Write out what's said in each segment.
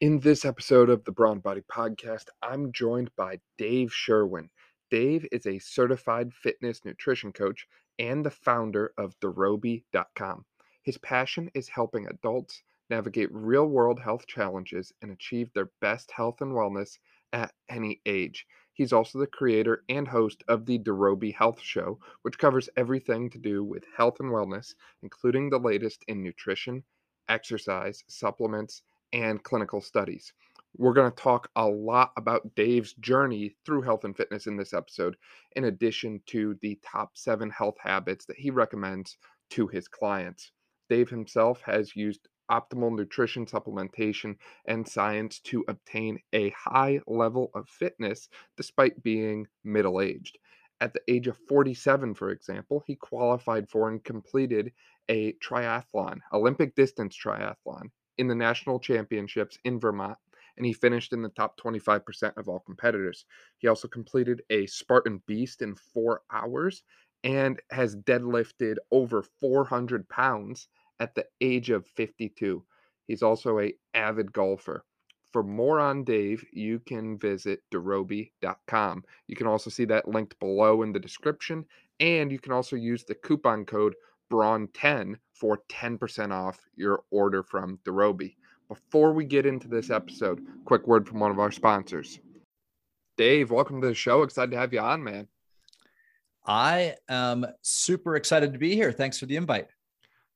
In this episode of the Brawn Body Podcast, I'm joined by Dave Sherwin. Dave is a certified fitness nutrition coach and the founder of Derobi.com. His passion is helping adults navigate real world health challenges and achieve their best health and wellness at any age. He's also the creator and host of the Derobi Health Show, which covers everything to do with health and wellness, including the latest in nutrition, exercise, supplements, and clinical studies. We're going to talk a lot about Dave's journey through health and fitness in this episode, in addition to the top seven health habits that he recommends to his clients. Dave himself has used optimal nutrition supplementation and science to obtain a high level of fitness despite being middle aged. At the age of 47, for example, he qualified for and completed a triathlon, Olympic distance triathlon, in the national championships in Vermont, and he finished in the top 25% of all competitors. He also completed a Spartan Beast in four hours and has deadlifted over 400 pounds at the age of 52. He's also a avid golfer. For more on Dave, you can visit Derobi.com. You can also see that linked below in the description, and you can also use the coupon code Brawn10 for 10% off your order from Derobi. Before we get into this episode, quick word from one of our sponsors. Dave, welcome to the show. Excited to have you on, man. I am super excited to be here. Thanks for the invite.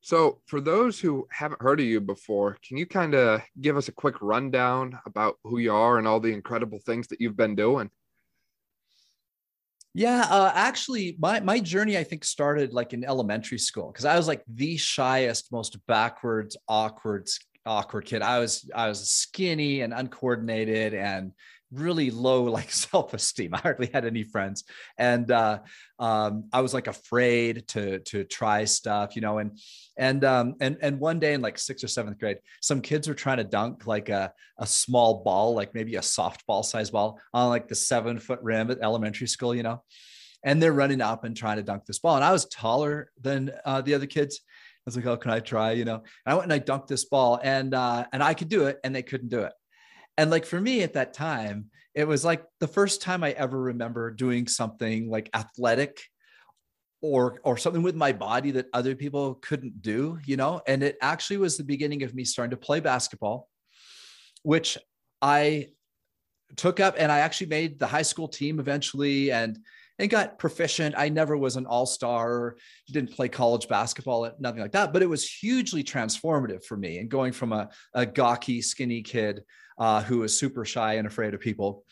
So, for those who haven't heard of you before, can you kind of give us a quick rundown about who you are and all the incredible things that you've been doing? Yeah, uh, actually, my my journey I think started like in elementary school because I was like the shyest, most backwards, awkward, awkward kid. I was I was skinny and uncoordinated and really low like self-esteem. I hardly had any friends, and uh, um, I was like afraid to to try stuff, you know. And and um, and and one day in like sixth or seventh grade, some kids were trying to dunk like a a small ball, like maybe a softball size ball, on like the seven foot rim at elementary school, you know. And they're running up and trying to dunk this ball, and I was taller than uh, the other kids. I was like, "Oh, can I try?" You know. And I went and I dunked this ball, and uh, and I could do it, and they couldn't do it. And like for me at that time, it was like the first time I ever remember doing something like athletic or or something with my body that other people couldn't do, you know? And it actually was the beginning of me starting to play basketball, which I took up and I actually made the high school team eventually and and got proficient. I never was an all-star, didn't play college basketball, nothing like that, but it was hugely transformative for me and going from a, a gawky, skinny kid uh, who was super shy and afraid of people.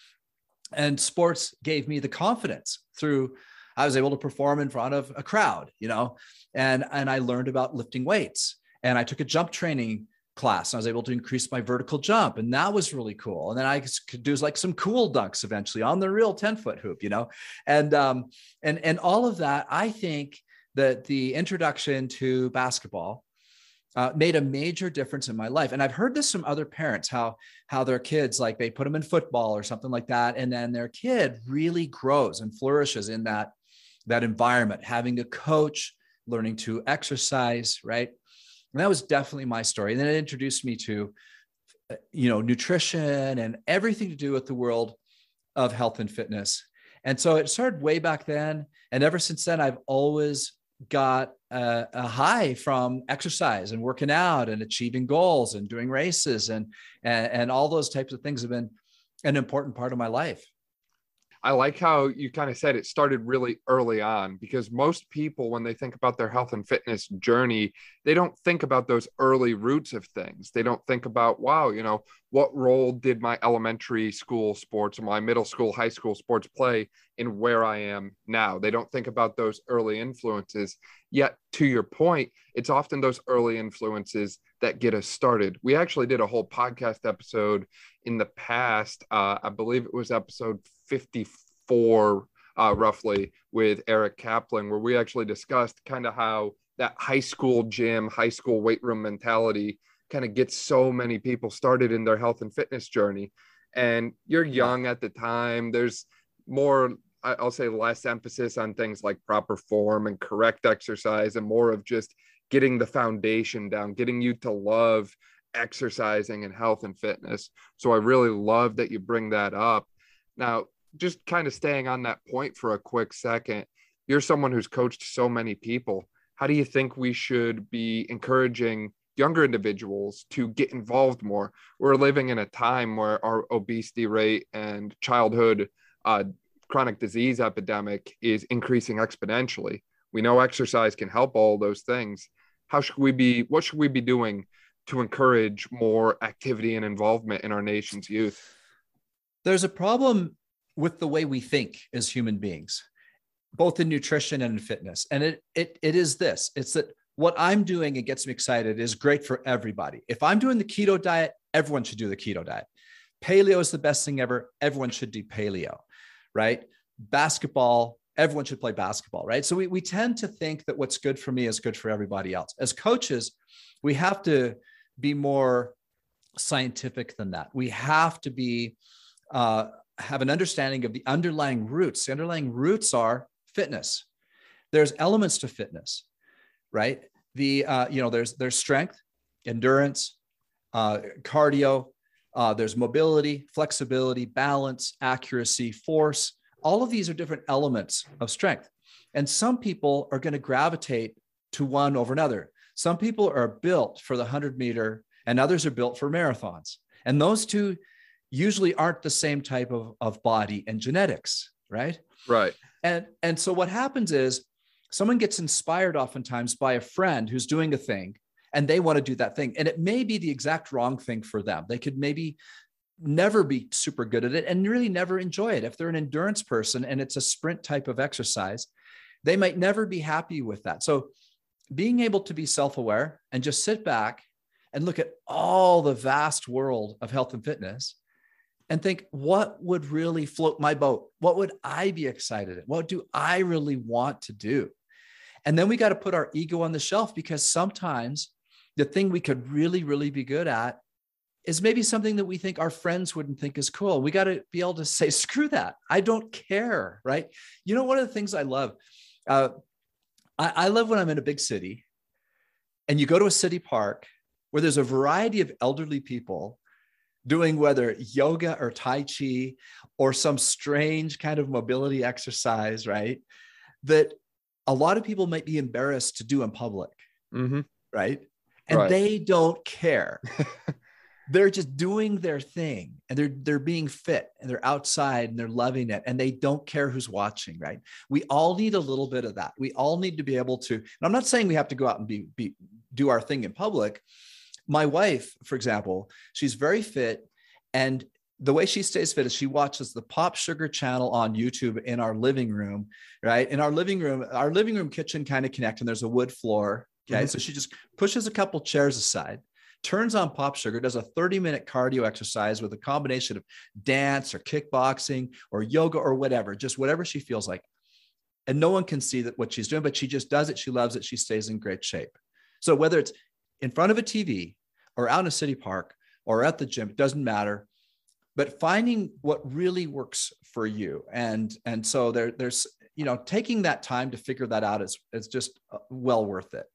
And sports gave me the confidence through I was able to perform in front of a crowd, you know, and and I learned about lifting weights and I took a jump training class. And I was able to increase my vertical jump, and that was really cool. And then I could do like some cool dunks eventually on the real ten foot hoop, you know, and um, and and all of that. I think that the introduction to basketball uh, made a major difference in my life. And I've heard this from other parents how how their kids like they put them in football or something like that, and then their kid really grows and flourishes in that that environment, having a coach, learning to exercise, right? And that was definitely my story. And then it introduced me to, uh, you know, nutrition and everything to do with the world of health and fitness. And so it started way back then. And ever since then, I've always got a, a, high from exercise and working out and achieving goals and doing races and, and and all those types of things have been an important part of my life I like how you kind of said it started really early on because most people, when they think about their health and fitness journey, they don't think about those early roots of things. They don't think about, wow, you know, what role did my elementary school sports or my middle school, high school sports play in where I am now? They don't think about those early influences. Yet, to your point, it's often those early influences that get us started. We actually did a whole podcast episode in the past. Uh, I believe it was episode 54, uh, roughly, with Eric Kaplan, where we actually discussed kind of how that high school gym, high school weight room mentality kind of gets so many people started in their health and fitness journey. And you're young at the time. There's more I'll say less emphasis on things like proper form and correct exercise and more of just getting the foundation down, getting you to love exercising and health and fitness. So I really love that you bring that up. Now, just kind of staying on that point for a quick second, you're someone who's coached so many people. How do you think we should be encouraging younger individuals to get involved more? We're living in a time where our obesity rate and childhood uh, chronic disease epidemic is increasing exponentially. We know exercise can help all those things. How should we be? What should we be doing to encourage more activity and involvement in our nation's youth? There's a problem with the way we think as human beings, both in nutrition and in fitness. And it it it is this: it's that what I'm doing and gets me excited is great for everybody. If I'm doing the keto diet, everyone should do the keto diet. Paleo is the best thing ever. Everyone should do paleo, right? Basketball, everyone should play basketball, right? So we, we tend to think that what's good for me is good for everybody else. As coaches, we have to be more scientific than that. We have to be uh, have an understanding of the underlying roots. The underlying roots are fitness. There's elements to fitness, right? The uh, you know there's there's strength, endurance, uh, cardio. Uh, there's mobility, flexibility, balance, accuracy, force. All of these are different elements of strength, and some people are going to gravitate to one over another. Some people are built for the 100 meter and others are built for marathons. And those two usually aren't the same type of, of body and genetics, right? Right. And, and so what happens is someone gets inspired oftentimes by a friend who's doing a thing and they want to do that thing. And it may be the exact wrong thing for them. They could maybe never be super good at it and really never enjoy it. If they're an endurance person and it's a sprint type of exercise, they might never be happy with that. So being able to be self-aware and just sit back and look at all the vast world of health and fitness and think what would really float my boat? What would i be excited at? What do i really want to do? And then we got to put our ego on the shelf because sometimes the thing we could really really be good at is maybe something that we think our friends wouldn't think is cool. We got to be able to say screw that. I don't care right? You know one of the things i love uh, I, I love when I'm in a big city and you go to a city park where there's a variety of elderly people doing whether yoga or Tai Chi or some strange kind of mobility exercise, right? That a lot of people might be embarrassed to do in public, mm-hmm. right? And right. they don't care. they're just doing their thing and they're they're being fit and they're outside and they're loving it and they don't care who's watching right we all need a little bit of that we all need to be able to and i'm not saying we have to go out and be, be do our thing in public my wife for example she's very fit and the way she stays fit is she watches the pop sugar channel on youtube in our living room right in our living room our living room kitchen kind of connect and there's a wood floor okay mm-hmm. so she just pushes a couple chairs aside turns on Pop Sugar, does a 30 minute cardio exercise with a combination of dance or kickboxing or yoga or whatever, just whatever she feels like. And no one can see that what she's doing, but she just does it. She loves it. She stays in great shape. So whether it's in front of a TV or out in a city park or at the gym, it doesn't matter. But finding what really works for you. And, and so there, there's, you know, taking that time to figure that out is, is just uh, well worth it.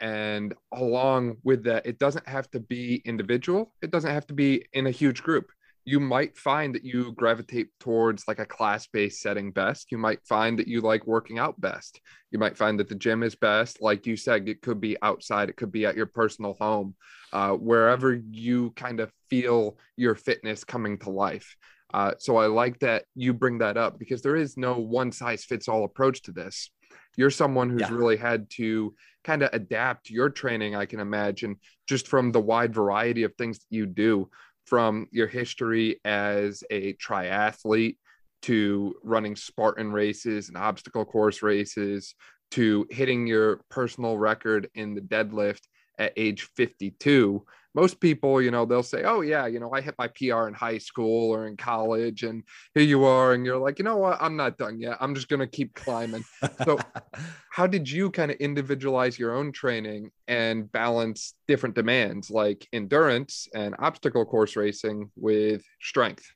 And along with that, it doesn't have to be individual, it doesn't have to be in a huge group. You might find that you gravitate towards like a class based setting best. You might find that you like working out best. You might find that the gym is best. Like you said, it could be outside, it could be at your personal home, uh, wherever you kind of feel your fitness coming to life. Uh, so I like that you bring that up because there is no one size fits all approach to this. You're someone who's yeah. really had to kind of adapt your training, I can imagine, just from the wide variety of things that you do, from your history as a triathlete to running Spartan races and obstacle course races to hitting your personal record in the deadlift at age 52 most people, you know, they'll say, "Oh yeah, you know, I hit my PR in high school or in college, and here you are," and you're like, "You know what? I'm not done yet. I'm just gonna keep climbing." so, how did you kind of individualize your own training and balance different demands like endurance and obstacle course racing with strength?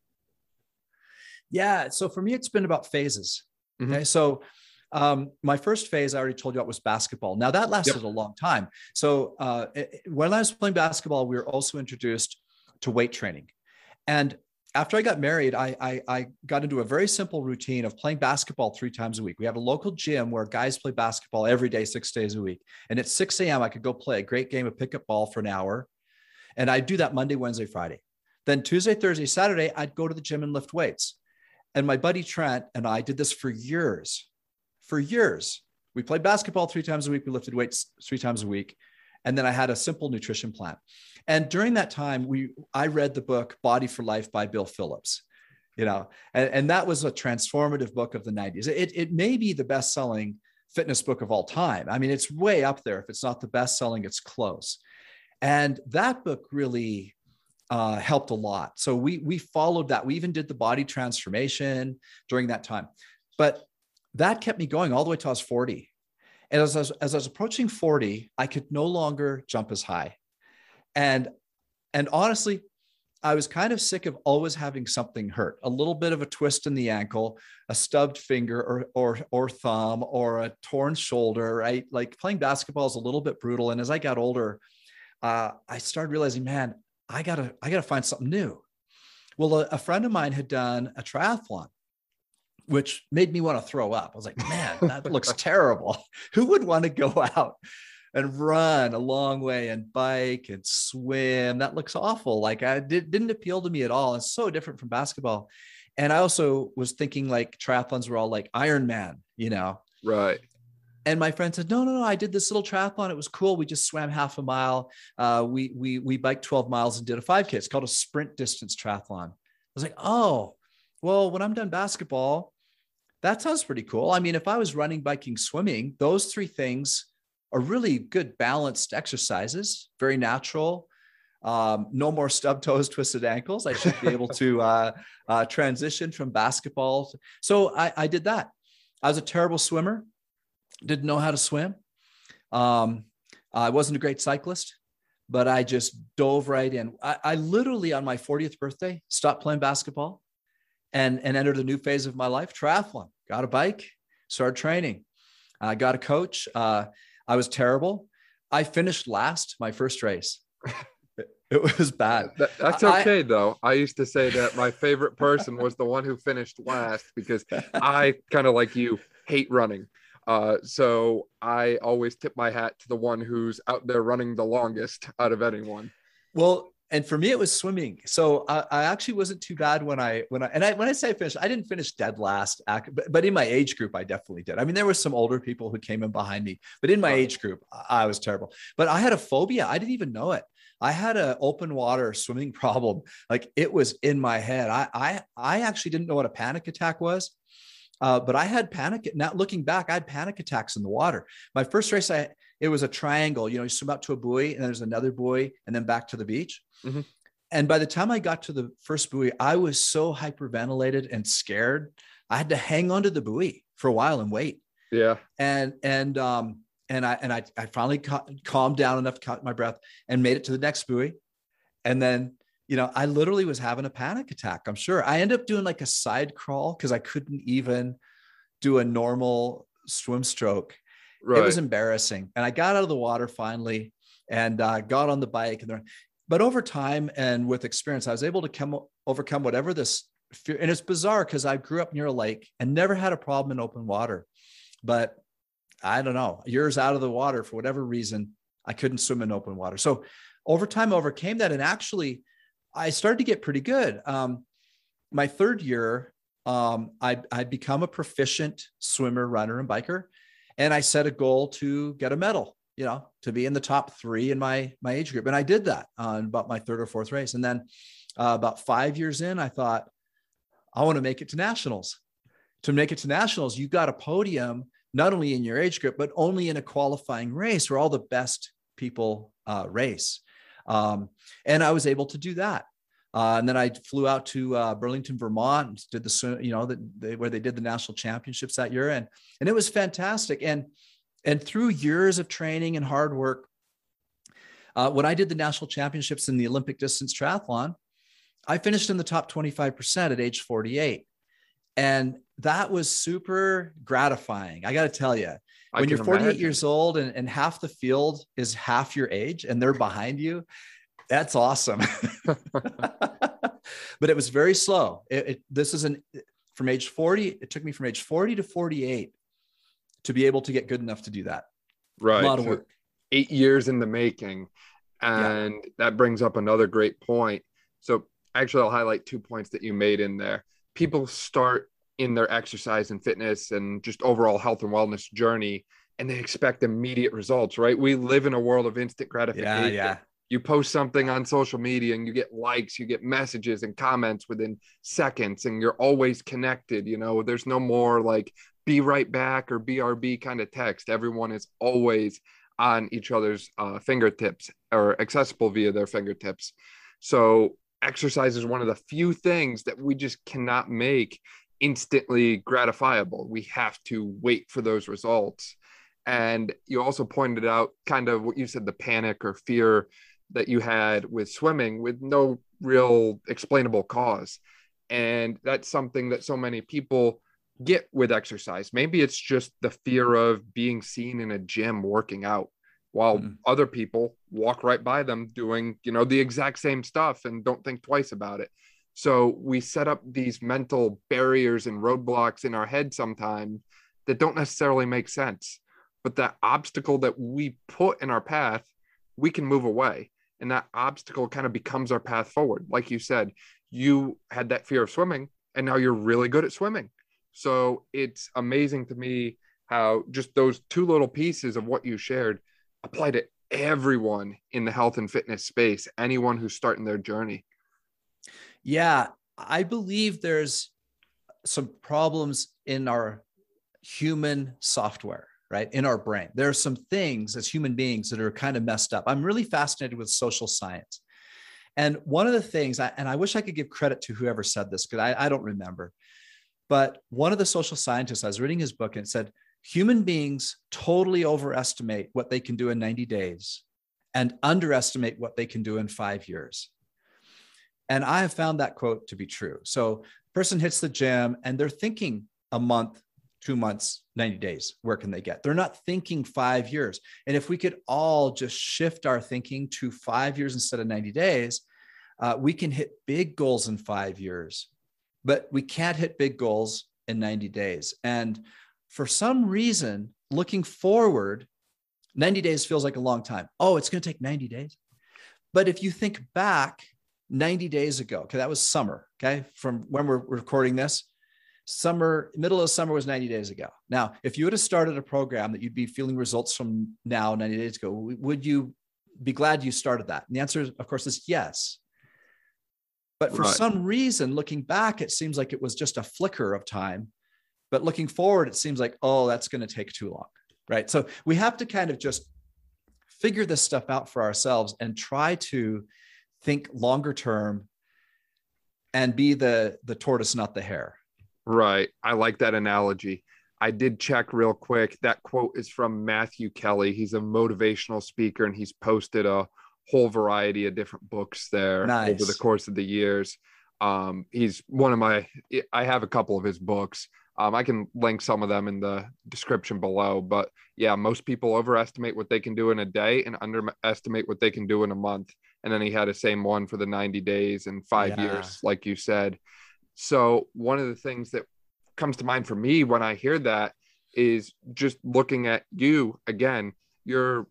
Yeah, so for me, it's been about phases. Mm-hmm. Okay, so um, my first phase, I already told you, what was basketball. Now that lasted yep. a long time. So uh, it, when I was playing basketball, we were also introduced to weight training, and after I got married, I, I, I, got into a very simple routine of playing basketball three times a week. We have a local gym where guys play basketball every day, six days a week. And at 6 a.m., I could go play a great game of pickup ball for an hour. And I'd do that Monday, Wednesday, Friday. Then Tuesday, Thursday, Saturday, I'd go to the gym and lift weights. And my buddy Trent and I did this for years. For years. We played basketball three times a week. We lifted weights three times a week. And then I had a simple nutrition plan. And during that time, we I read the book Body for Life by Bill Phillips. You know, and, and that was a transformative book of the 90s. It, it may be the best-selling fitness book of all time. I mean, it's way up there. If it's not the best selling, it's close. And that book really uh, helped a lot. So we we followed that. We even did the body transformation during that time. But that kept me going all the way till I was 40. And as I was, as I was approaching 40, I could no longer jump as high. And and honestly, I was kind of sick of always having something hurt, a little bit of a twist in the ankle, a stubbed finger or or or thumb or a torn shoulder, right? Like playing basketball is a little bit brutal. And as I got older, uh, I started realizing, man, I gotta I gotta find something new. Well, a, a friend of mine had done a triathlon, which made me want to throw up. I was like, man, that looks terrible. Who would want to go out and run a long way and bike and swim? That looks awful. Like I did, didn't appeal to me at all. It's so different from basketball. And I also was thinking like triathlons were all like Iron Man, you know? Right. And my friend said, no, no, no, I did this little triathlon. It was cool. We just swam half a mile. Uh, we, we, we biked 12 miles and did a 5K. It's called a sprint distance triathlon. I was like, oh, well, when I'm done basketball, that sounds pretty cool. I mean, if I was running, biking, swimming, those three things are really good balanced exercises, very natural. Um, no more stub toes, twisted ankles. I should be able to uh, uh, transition from basketball. So I, I did that. I was a terrible swimmer didn't know how to swim. Um, I wasn't a great cyclist, but I just dove right in. I, I, literally, on my 40th birthday, stopped playing basketball and, and entered a new phase of my life triathlon. Got a bike, started training. I got a coach. Uh, I was terrible. I finished last my first race. It was bad. That, that's okay I, though. I used to say that my favorite person was the one who finished last because I kind of like you hate running. Uh, so I always tip my hat to the one who's out there running the longest out of anyone. Well, and for me it was swimming. So I, I actually wasn't too bad when I when I and I when I say I finished, I didn't finish dead last, but, but in my age group I definitely did. I mean, there were some older people who came in behind me, but in my age group I was terrible. But I had a phobia. I didn't even know it. I had an open water swimming problem. Like it was in my head. I I I actually didn't know what a panic attack was. Uh, but I had panic. Now looking back, I had panic attacks in the water. My first race, I it was a triangle. You know, you swim up to a buoy, and then there's another buoy, and then back to the beach. Mm-hmm. And by the time I got to the first buoy, I was so hyperventilated and scared. I had to hang onto the buoy for a while and wait. Yeah. And and um and I and I I finally ca- calmed down enough to catch my breath and made it to the next buoy, and then you know, I literally was having a panic attack. I'm sure I ended up doing like a side crawl because I couldn't even do a normal swim stroke. Right. It was embarrassing. And I got out of the water finally and uh, got on the bike. And but over time and with experience, I was able to come overcome whatever this fear. And it's bizarre because I grew up near a lake and never had a problem in open water. But I don't know, years out of the water for whatever reason, I couldn't swim in open water. So over time, I overcame that and actually I started to get pretty good. Um, my third year, um, I, I'd become a proficient swimmer, runner, and biker. And I set a goal to get a medal, you know, to be in the top three in my, my age group. And I did that on about my third or fourth race. And then uh, about five years in, I thought, I want to make it to nationals. To make it to nationals, you got a podium, not only in your age group, but only in a qualifying race where all the best people uh, race. Um, and I was able to do that. Uh, and then I flew out to uh, Burlington, Vermont, did the you know the, where they did the national championships that year, and and it was fantastic. And and through years of training and hard work, uh, when I did the national championships in the Olympic distance triathlon, I finished in the top 25% at age 48. And that was super gratifying. I got to tell you, when you're 48 imagine. years old and, and half the field is half your age and they're behind you, that's awesome. but it was very slow. It, it, this is an from age 40, it took me from age 40 to 48 to be able to get good enough to do that. right. A lot of work. eight years in the making. Yeah. And that brings up another great point. So, actually, I'll highlight two points that you made in there. People start in their exercise and fitness and just overall health and wellness journey, and they expect immediate results, right? We live in a world of instant gratification. Yeah, yeah. You post something on social media and you get likes, you get messages and comments within seconds, and you're always connected. You know, there's no more like be right back or BRB kind of text. Everyone is always on each other's uh, fingertips or accessible via their fingertips. So, exercise is one of the few things that we just cannot make instantly gratifiable. We have to wait for those results. And you also pointed out kind of what you said the panic or fear that you had with swimming with no real explainable cause. And that's something that so many people get with exercise. Maybe it's just the fear of being seen in a gym working out while Mhm. other people walk right by them doing, you know, the exact same stuff and don't think twice about it. So we set up these mental barriers and roadblocks in our head sometimes that don't necessarily make sense. But that obstacle that we put in our path, we can move away. And that obstacle kind of becomes our path forward. Like you said, you had that fear of swimming, and now you're really good at swimming. So it's amazing to me how just those two little pieces of what you shared apply to everyone in the health and fitness space, anyone who's starting their journey. Yeah, I believe there's some problems in our human software, right? In our brain. There are some things as human beings that are kind of messed up. I'm really fascinated with social science. And one of the things, and I wish I could give credit to whoever said this because I, I don't remember, but one of the social scientists, I was reading his book and it said, human beings totally overestimate what they can do in 90 days and underestimate what they can do in five years. And I have found that quote to be true. So, person hits the gym and they're thinking a month, two months, 90 days. Where can they get? They're not thinking five years. And if we could all just shift our thinking to five years instead of 90 days, uh, we can hit big goals in five years, but we can't hit big goals in 90 days. And for some reason, looking forward, 90 days feels like a long time. Oh, it's going to take 90 days. But if you think back 90 days ago, okay, that was summer, okay, from when we're recording this, summer, middle of summer was 90 days ago. Now, if you would have started a program that you'd be feeling results from now, 90 days ago, would you be glad you started that? And the answer, of course, is yes. But for Right. some reason, looking back, it seems like it was just a flicker of time. But looking forward, it seems like, oh, that's going to take too long. Right. So we have to kind of just figure this stuff out for ourselves and try to think longer term and be the the tortoise, not the hare. Right. I like that analogy. I did check real quick. That quote is from Matthew Kelly. He's a motivational speaker and he's posted a whole variety of different books there Nice. over the course of the years. Um, he's one of my, I have a couple of his books. Um, I can link some of them in the description below. But yeah, most people overestimate what they can do in a day and underestimate what they can do in a month. And then he had a same one for the 90 days and five Yeah. years, like you said. So one of the things that comes to mind for me when I hear that is just looking at you again. You're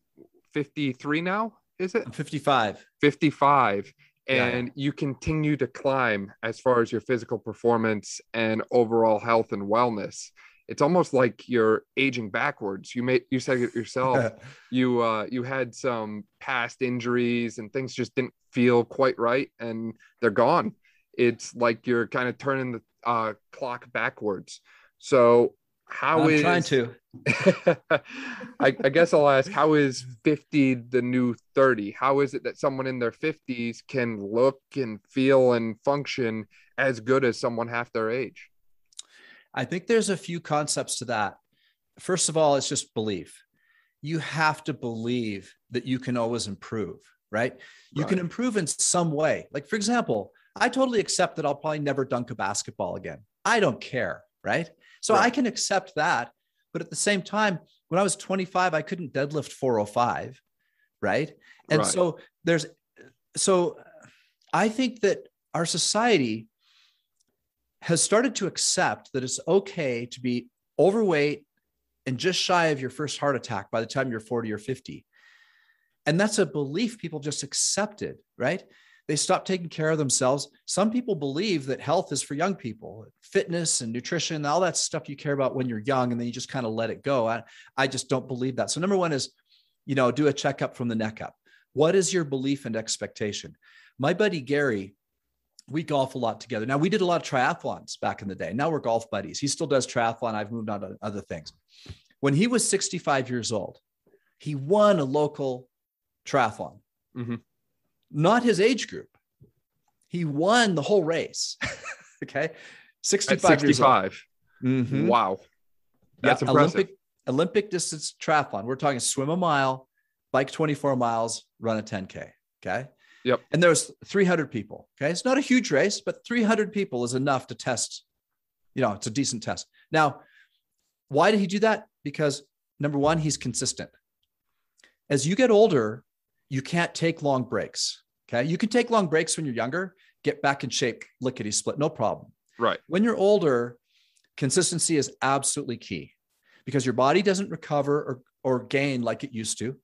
53 now, is it? I'm 55. 55 Yeah, yeah. and you continue to climb as far as your physical performance and overall health and wellness it's almost like you're aging backwards you made you said it yourself you uh you had some past injuries and things just didn't feel quite right and they're gone it's like you're kind of turning the uh clock backwards so how I'm is trying to. I, I guess I'll ask, how is 50 the new 30? How is it that someone in their 50s can look and feel and function as good as someone half their age? I think there's a few concepts to that. First of all, it's just belief. You have to believe that you can always improve, right? You can improve in some way. Like, for example, I totally accept that I'll probably never dunk a basketball again. I don't care, right? So Right. I can accept that. But at the same time, when I was 25, I couldn't deadlift 405, right? And Right. so there's, so I think that our society has started to accept that it's okay to be overweight and just shy of your first heart attack by the time you're 40 or 50. And that's a belief people just accepted, right? They stop taking care of themselves. Some people believe that health is for young people, fitness and nutrition, all that stuff you care about when you're young, and then you just kind of let it go. I, I just don't believe that. So, number one is, you know, do a checkup from the neck up. What is your belief and expectation? My buddy Gary, we golf a lot together. Now, we did a lot of triathlons back in the day. Now we're golf buddies. He still does triathlon. I've moved on to other things. When he was 65 years old, he won a local triathlon, Mhm. Not his age group. He won the whole race. okay. 65 At years old. 65. Mhm. Wow. That's Yeah, impressive. Olympic Olympic distance triathlon. We're talking swim a mile, bike 24 miles, run a 10K. Okay. Yep. And there's 300 people. Okay. It's not a huge race, but 300 people is enough to test. You know, it's a decent test. Now, why did he do that? Because number one, he's consistent. As you get older, you can't take long breaks. Okay. You can take long breaks when you're younger, get back in shape, lickety split, no problem Right. when you're older, consistency is absolutely key because your body doesn't recover or, or gain like it used to.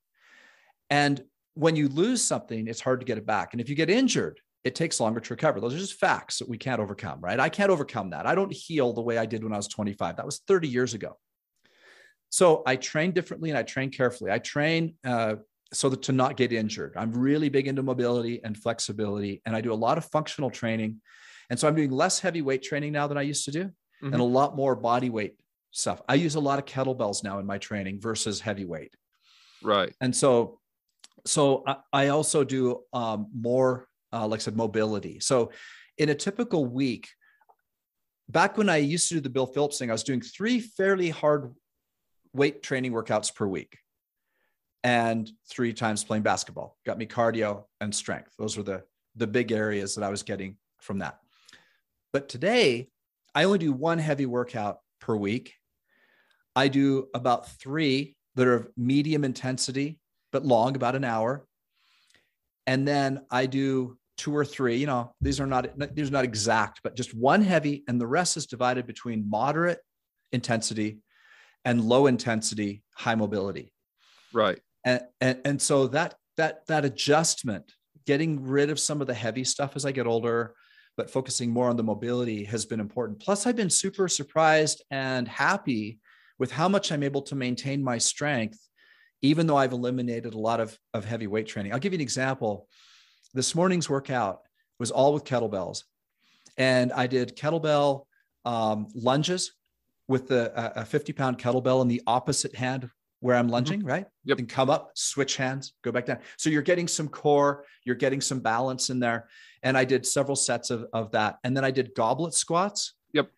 And when you lose something, it's hard to get it back. And if you get injured, it takes longer to recover. Those are just facts that we can't overcome, right? I can't overcome that. I don't heal the way I did when I was 25. That was 30 years ago. So I train differently and I train carefully. I train uh, so that to not get injured. I'm really big into mobility and flexibility, and I do a lot of functional training. And so I'm doing less heavy weight training now than I used to do, Mhm. and a lot more body weight stuff. I use a lot of kettlebells now in my training versus heavy weight. Right. And so, so I, I also do um, more, uh, like I said, mobility. So in a typical week, back when I used to do the Bill Phillips thing, I was doing three fairly hard weight training workouts per week and three times playing basketball. Got me cardio and strength. Those were the, the big areas that I was getting from that. But today, I only do one heavy workout per week. I do about three that are of medium intensity, but long, about an hour. And then I do two or three, you know, these are not, these are not exact, but just one heavy, and the rest is divided between moderate intensity and low intensity, high mobility. Right. And, and, so that, that, that adjustment, getting rid of some of the heavy stuff as I get older, but focusing more on the mobility has been important. Plus, I've been super surprised and happy with how much I'm able to maintain my strength, even though I've eliminated a lot of, of heavy weight training. I'll give you an example. This morning's workout was all with kettlebells. And I did kettlebell um, lunges with the, a 50 pound kettlebell in the opposite hand where I'm lunging, right? Yep. And come up, switch hands, go back down. So you're getting some core, you're getting some balance in there. And I did several sets of, of that. And then I did goblet squats. Yep.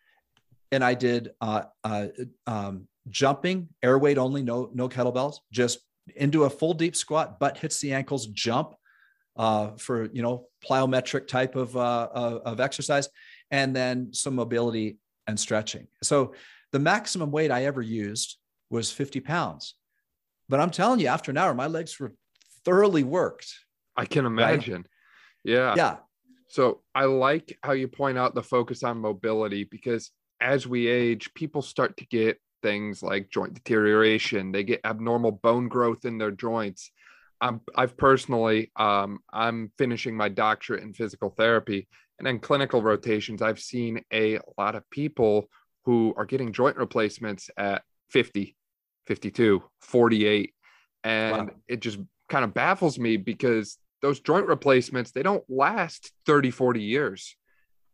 And I did uh, uh, um, jumping, air weight only, no, no kettlebells, just into a full deep squat, butt hits the ankles, jump uh, for, you know, plyometric type of, uh, of, of exercise, and then some mobility and stretching. So the maximum weight I ever used was 50 pounds. But I'm telling you, after an hour, my legs were thoroughly worked. I can imagine. Yeah. Yeah. So I like how you point out the focus on mobility because as we age, people start to get things like joint deterioration. They get abnormal bone growth in their joints. I'm, I've personally, um, I'm finishing my doctorate in physical therapy, and in clinical rotations, I've seen a lot of people who are getting joint replacements at 50, 52, 48. And Wow. it just kind of baffles me because those joint replacements, they don't last 30, 40 years.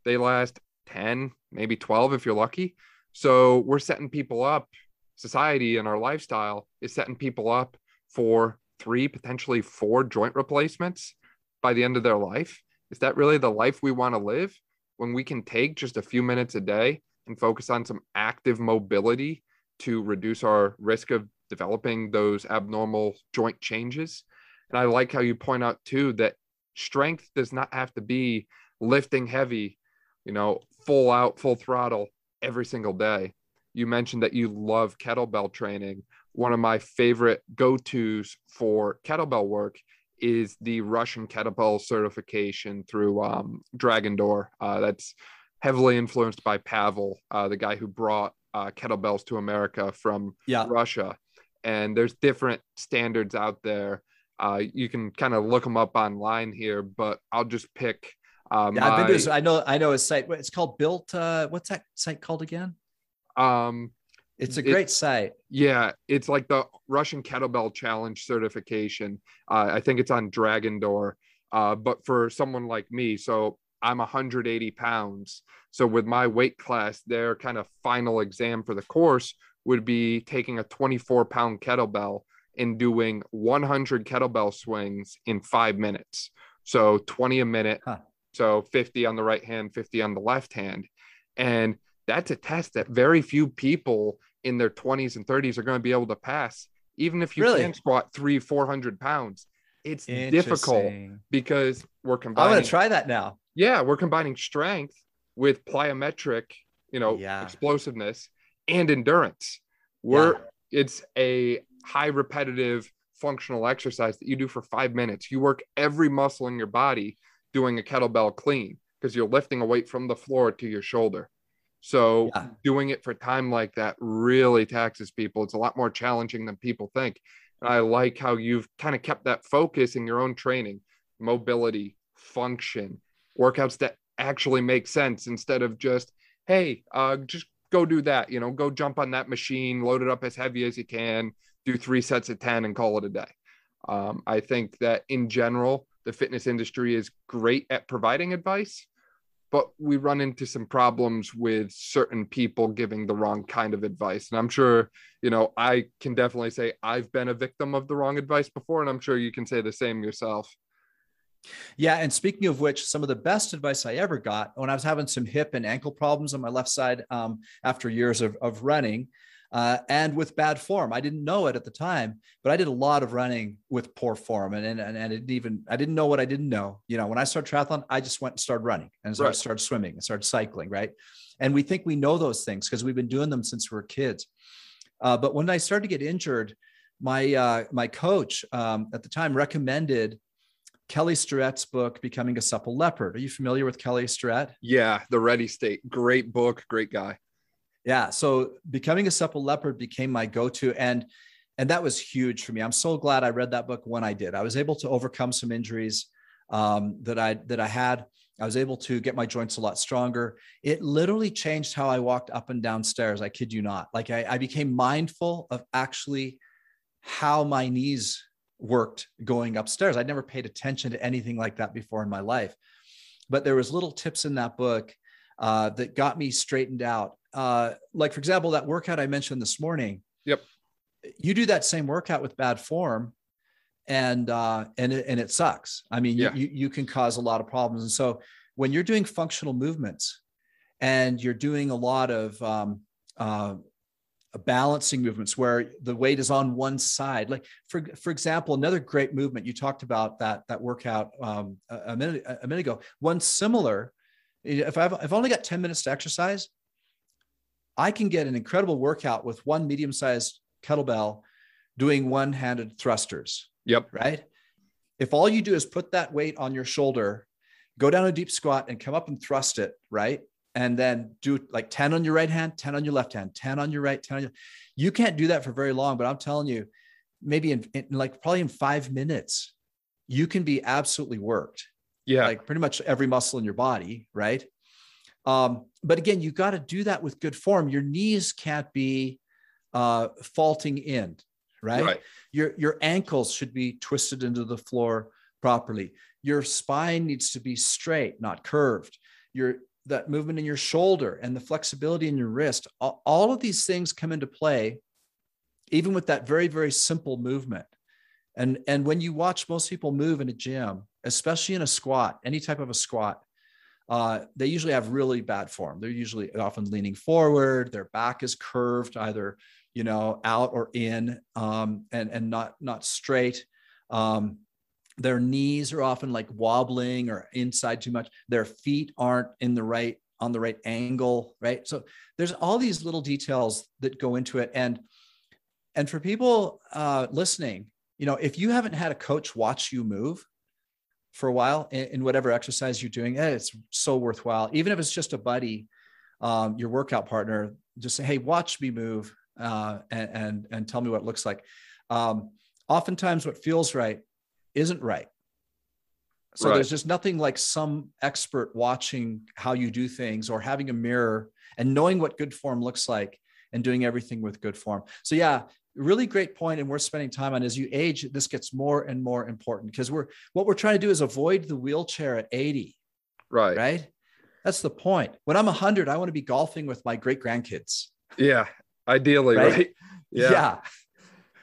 They last 10, maybe 12 if you're lucky. So we're setting people up, society and our lifestyle is setting people up for three, potentially four joint replacements by the end of their life. Is that really the life we want to live when we can take just a few minutes a day and focus on some active mobility to reduce our risk of developing those abnormal joint changes? And I like how you point out too that strength does not have to be lifting heavy, you know, full out, full throttle. every single day. You mentioned that you love kettlebell training. One of my favorite go tos for kettlebell work is the Russian kettlebell certification through um, Dragon Door. Uh, that's heavily influenced by Pavel, uh, the guy who brought uh, kettlebells to America from yeah. Russia. And there's different standards out there. Uh, you can kind of look them up online here, but I'll just pick. Uh, yeah, I've been I know. I know a site. It's called Built. Uh, what's that site called again? Um, it's a great it, site. Yeah, it's like the Russian Kettlebell Challenge certification. Uh, I think it's on Dragon Door. Uh, but for someone like me, so I'm 180 pounds. So with my weight class, their kind of final exam for the course would be taking a 24 pound kettlebell and doing 100 kettlebell swings in five minutes. So 20 a minute. Huh. So 50 on the right hand, 50 on the left hand. And that's a test that very few people in their 20s and 30s are going to be able to pass even if you really? can squat three 400 pounds it's difficult because we're combining i'm going to try that now yeah we're combining strength with plyometric you know yeah. explosiveness and endurance we're yeah. it's a high repetitive functional exercise that you do for five minutes you work every muscle in your body doing a kettlebell clean because you're lifting a weight from the floor to your shoulder so yeah. doing it for time like that really taxes people. It's a lot more challenging than people think. And I like how you've kind of kept that focus in your own training, mobility, function, workouts that actually make sense instead of just, hey, uh, just go do that. You know, go jump on that machine, load it up as heavy as you can, do three sets of 10 and call it a day. Um, I think that in general, the fitness industry is great at providing advice but we run into some problems with certain people giving the wrong kind of advice. And I'm sure, you know, I can definitely say I've been a victim of the wrong advice before, and I'm sure you can say the same yourself. Yeah. And speaking of which, some of the best advice I ever got when I was having some hip and ankle problems on my left side um, after years of, of running, uh, and with bad form. I didn't know it at the time, but I did a lot of running with poor form, and and, and I didn't even I didn't know what I didn't know. You know, when I started triathlon, I just went and started running, and so right. I started swimming and started cycling, right? And we think we know those things because we've been doing them since we were kids. Uh, but when I started to get injured, my uh, my coach um, at the time recommended Kelly Starrett's book, Becoming a Supple Leopard. Are you familiar with Kelly Starrett? Yeah, The Ready State. Great book, great guy. Yeah so becoming a supple leopard became my go-to and and that was huge for me. I'm so glad i read that book when i did. I was able to overcome some injuries um, that i that i had. I was able to get my joints a lot stronger. It literally changed how i walked up and down stairs. I kid you not. Like i, I became mindful of actually how my knees worked going upstairs i'd never paid attention to anything like that before in my life but there was little tips in that book uh, that got me straightened out uh, like for example, that workout I mentioned this morning. Yep. You do that same workout with bad form, and uh, and it, and it sucks. I mean, yeah. you you can cause a lot of problems. And so when you're doing functional movements, and you're doing a lot of um, uh, balancing movements where the weight is on one side like for for example another great movement you talked about that that workout um, a, minute a minute ago one similar if I've, I've only got 10 minutes to exercise I can get an incredible workout with one medium sized kettlebell doing one handed thrusters. Yep. Right. If all you do is put that weight on your shoulder, go down a deep squat and come up and thrust it. Right. And then do like 10 on your right hand, 10 on your left hand, 10 on your right, 10 on your, you can't do that for very long, but I'm telling you, maybe in, in like probably in five minutes, you can be absolutely worked. Yeah. Like pretty much every muscle in your body. Right. Um, but again, you got to do that with good form. Your knees can't be uh, faulting in, right? right? Your your ankles should be twisted into the floor properly. Your spine needs to be straight, not curved. Your that movement in your shoulder and the flexibility in your wrist, all, all of these things come into play, even with that very very simple movement. And and when you watch most people move in a gym, especially in a squat, any type of a squat, uh, they usually have really bad form. They're usually often leaning forward. Their back is curved, either you know out or in, um, and and not not straight. Um, their knees are often like wobbling or inside too much. Their feet aren't in the right on the right angle, right? So there's all these little details that go into it. And and for people uh, listening, you know, if you haven't had a coach watch you move for a while in, in whatever exercise you're doing, eh, it's so worthwhile. Even if it's just a buddy, um, your workout partner, just say, "Hey, watch me move," uh, and, and and tell me what it looks like. Um, oftentimes, what feels right isn't right. So right. there's just nothing like some expert watching how you do things or having a mirror and knowing what good form looks like and doing everything with good form. So yeah, really great point and we're spending time on as you age this gets more and more important because we're what we're trying to do is avoid the wheelchair at 80. Right. Right? That's the point. When I'm 100, I want to be golfing with my great grandkids. Yeah, ideally, right? right? Yeah. Yeah.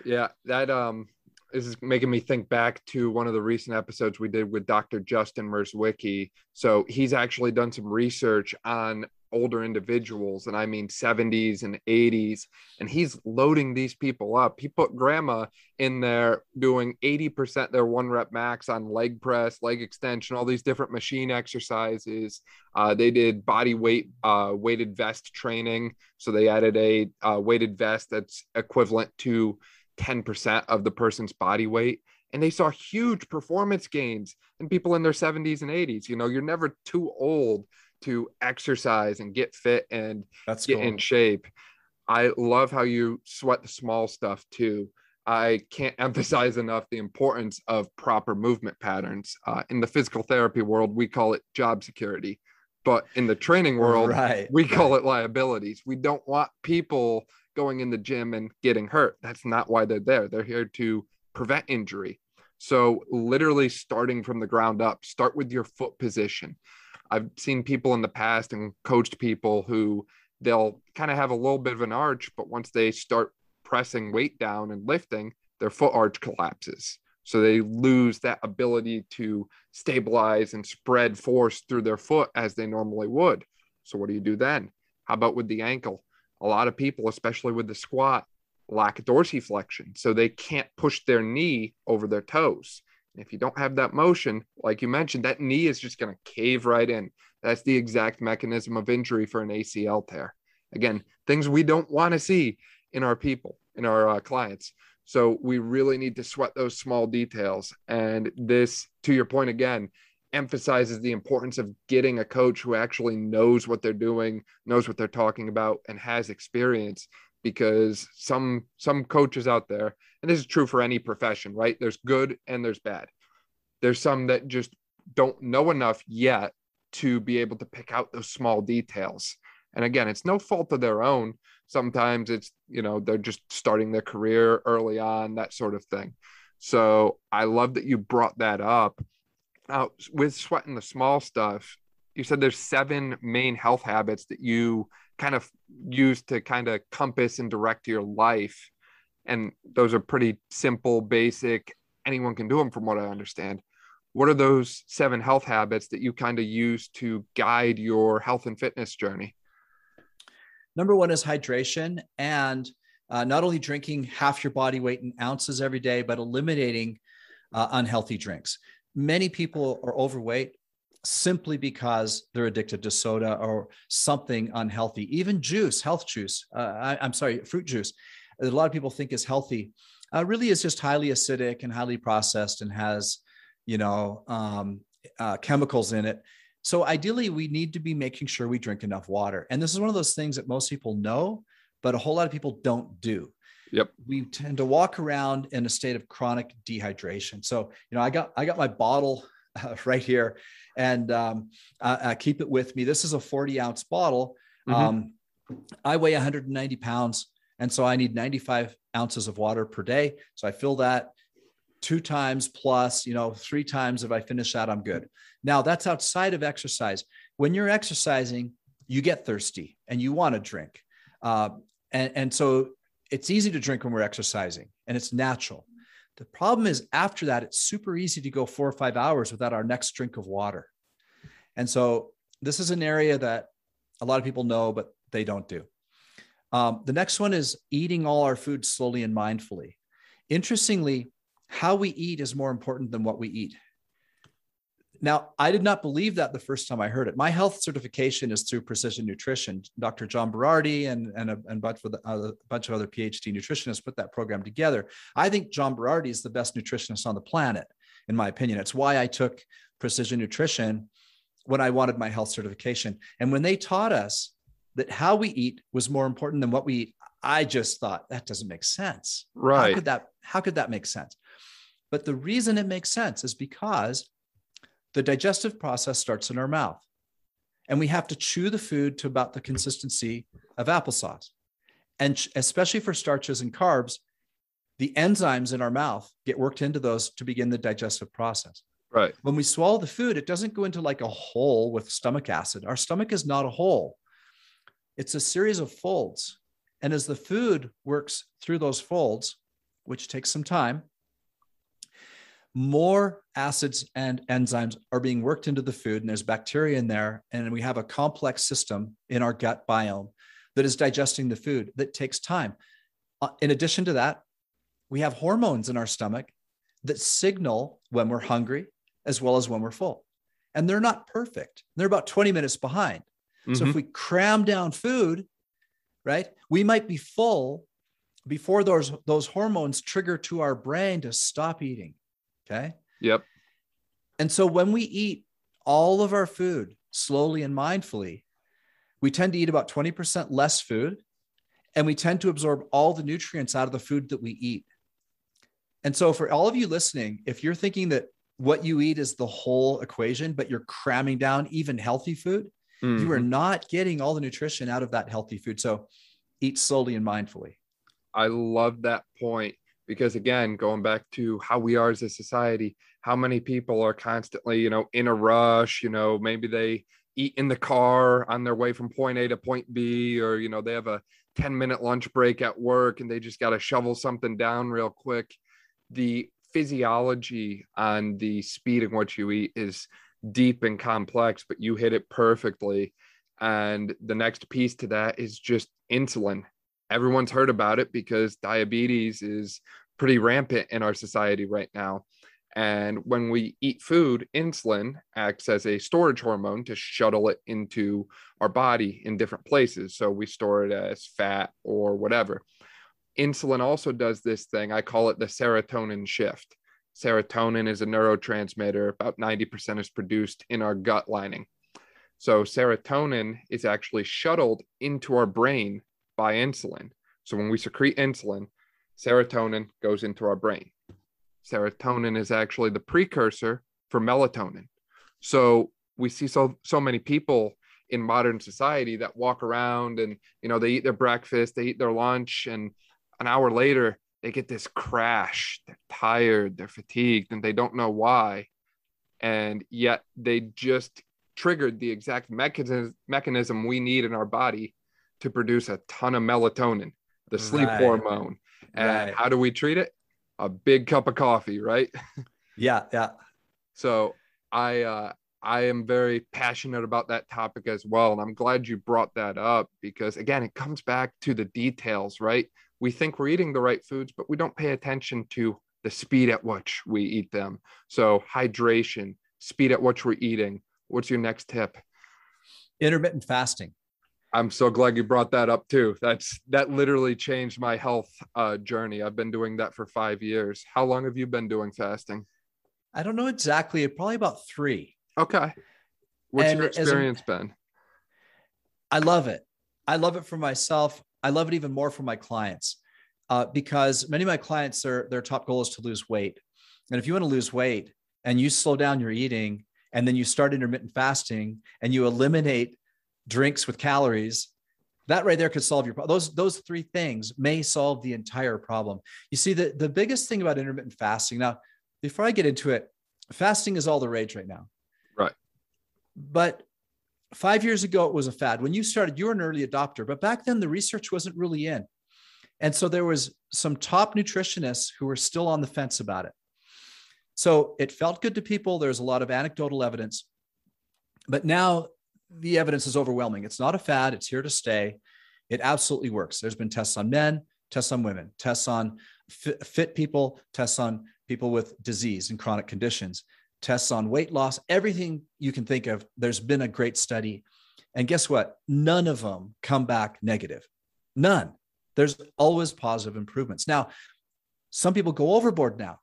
Yeah, that um this is making me think back to one of the recent episodes we did with Dr. Justin Merzwicki. So he's actually done some research on older individuals, and I mean 70s and 80s, and he's loading these people up. He put grandma in there doing 80% their one rep max on leg press, leg extension, all these different machine exercises. Uh, they did body weight, uh, weighted vest training. So they added a uh, weighted vest that's equivalent to 10% of the person's body weight and they saw huge performance gains in people in their 70s and 80s you know you're never too old to exercise and get fit and That's get cool. in shape. I love how you sweat the small stuff too. I can't emphasize enough the importance of proper movement patterns. Uh, in the physical therapy world we call it job security but in the training world right. we call it liabilities. We don't want people going in the gym and getting hurt. That's not why they're there. They're here to prevent injury. So, literally starting from the ground up, start with your foot position. I've seen people in the past and coached people who they'll kind of have a little bit of an arch, but once they start pressing weight down and lifting, their foot arch collapses. So they lose that ability to stabilize and spread force through their foot as they normally would. So, what do you do then? How about with the ankle? A lot of people, especially with the squat, lack dorsiflexion. So they can't push their knee over their toes. And if you don't have that motion, like you mentioned, that knee is just going to cave right in. That's the exact mechanism of injury for an ACL tear. Again, things we don't want to see in our people, in our uh, clients. So we really need to sweat those small details. And this, to your point again, emphasizes the importance of getting a coach who actually knows what they're doing, knows what they're talking about, and has experience. Because some some coaches out there, and this is true for any profession, right? There's good and there's bad. There's some that just don't know enough yet to be able to pick out those small details. And again, it's no fault of their own. Sometimes it's, you know, they're just starting their career early on, that sort of thing. So I love that you brought that up now with sweating the small stuff you said there's seven main health habits that you kind of use to kind of compass and direct your life and those are pretty simple basic anyone can do them from what i understand. What are those seven health habits that you kind of use to guide your health and fitness journey? Number one is hydration and uh, not only drinking half your body weight in ounces every day but eliminating uh, unhealthy drinks many people are overweight simply because they're addicted to soda or something unhealthy. Even juice, health juice, uh, I, am sorry, fruit juice, that a lot of people think is healthy, uh, really is just highly acidic and highly processed and has, you know, um, uh, chemicals in it. So ideally, we need to be making sure we drink enough water. And this is one of those things that most people know, but a whole lot of people don't do. Yep. We tend to walk around in a state of chronic dehydration. So, you know, I got I got my bottle uh, right here, and um, I, I, keep it with me. This is a 40 ounce bottle. Mm-hmm. Um, I weigh 190 pounds, and so I need 95 ounces of water per day. So I fill that two times plus, you know, three times. If I finish that, I'm good. Now that's outside of exercise. When you're exercising, you get thirsty and you want to drink. Uh, and, and so it's easy to drink when we're exercising and it's natural. The problem is after that, it's super easy to go four or five hours without our next drink of water. And so this is an area that a lot of people know, but they don't do. Um, the next one is eating all our food slowly and mindfully. Interestingly, how we eat is more important than what we eat. Now, I did not believe that the first time I heard it. My health certification is through Precision Nutrition. Dr. John Berardi and, and, a, and bunch, a, uh, a bunch of other PhD nutritionists put that program together. I think John Berardi is the best nutritionist on the planet, in my opinion. It's why I took Precision Nutrition when I wanted my health certification. And when they taught us that how we eat was more important than what we eat, I just thought that doesn't make sense. Right. How could that, how could that make sense? But the reason it makes sense is because the digestive process starts in our mouth. And we have to chew the food to about the consistency of applesauce. And especially for starches and carbs, the enzymes in our mouth get worked into those to begin the digestive process. Right. When we swallow the food, it doesn't go into like a hole with stomach acid. Our stomach is not a hole, it's a series of folds. And as the food works through those folds, which takes some time, more acids and enzymes are being worked into the food, and there's bacteria in there. And we have a complex system in our gut biome that is digesting the food that takes time. Uh, in addition to that, we have hormones in our stomach that signal when we're hungry as well as when we're full. And they're not perfect, they're about 20 minutes behind. Mm-hmm. So if mm-hmm. we cram down food, right, we might be full before those, those hormones trigger to our brain to stop eating. Okay. Yep. And so when we eat all of our food slowly and mindfully, we tend to eat about 20% less food and we tend to absorb all the nutrients out of the food that we eat. And so, for all of you listening, if you're thinking that what you eat is the whole equation, but you're cramming down even healthy food, mm-hmm. you are mm-hmm. not getting all the nutrition out of that healthy food. So, eat slowly and mindfully. I love that point because again going back to how we are as a society how many people are constantly you know in a rush you know maybe they eat in the car on their way from point a to point b or you know they have a 10 minute lunch break at work and they just got to shovel something down real quick. The physiology on the speed in which you eat is deep and complex but you hit it perfectly. And the next piece to that is just insulin everyone's heard about it because diabetes is pretty rampant in our society right now. And when we eat food, insulin acts as a storage hormone to shuttle it into our body in different places. So we store it as fat or whatever. Insulin also does this thing, I call it the serotonin shift. Serotonin is a neurotransmitter, about 90% is produced in our gut lining. So serotonin is actually shuttled into our brain by insulin. So when we secrete insulin, serotonin goes into our brain. Serotonin is actually the precursor for melatonin. So we see so so many people in modern society that walk around and you know they eat their breakfast, they eat their lunch and an hour later they get this crash. They're tired, they're fatigued and they don't know why. And yet they just triggered the exact mechanism mechanism we need in our body to produce a ton of melatonin, the sleep right. hormone. And right. how do we treat it? A big cup of coffee, right? Yeah, yeah. So I uh I am very passionate about that topic as well. And I'm glad you brought that up because, again, it comes back to the details, right? We think we're eating the right foods, but we don't pay attention to the speed at which we eat them. So, hydration, speed at which we're eating. What's your next tip? Intermittent fasting. I'm so glad you brought that up too. That's that literally changed my health uh, journey. I've been doing that for five years. How long have you been doing fasting? I don't know exactly. Probably about three. Okay. What's and your experience a, been? I love it. I love it for myself. I love it even more for my clients uh, because many of my clients, their their top goal is to lose weight. And if you want to lose weight and you slow down your eating and then you start intermittent fasting and you eliminate drinks with calories that right there could solve your problem those those three things may solve the entire problem. You see the, the biggest thing about intermittent fasting now before i get into it fasting is all the rage right now. Right. But five years ago it was a fad. When you started you were an early adopter but back then the research wasn't really in. And so there was some top nutritionists who were still on the fence about it. So it felt good to people. There's a lot of anecdotal evidence. But now the evidence is overwhelming. It's not a fad, it's here to stay. It absolutely works. There's been tests on men, tests on women, tests on fit, fit people, tests on people with disease and chronic conditions. tests on weight loss, everything you can think of. There's been a great study. And guess what? None of them come back negative. None. There's always positive improvements. Now, some people go overboard now.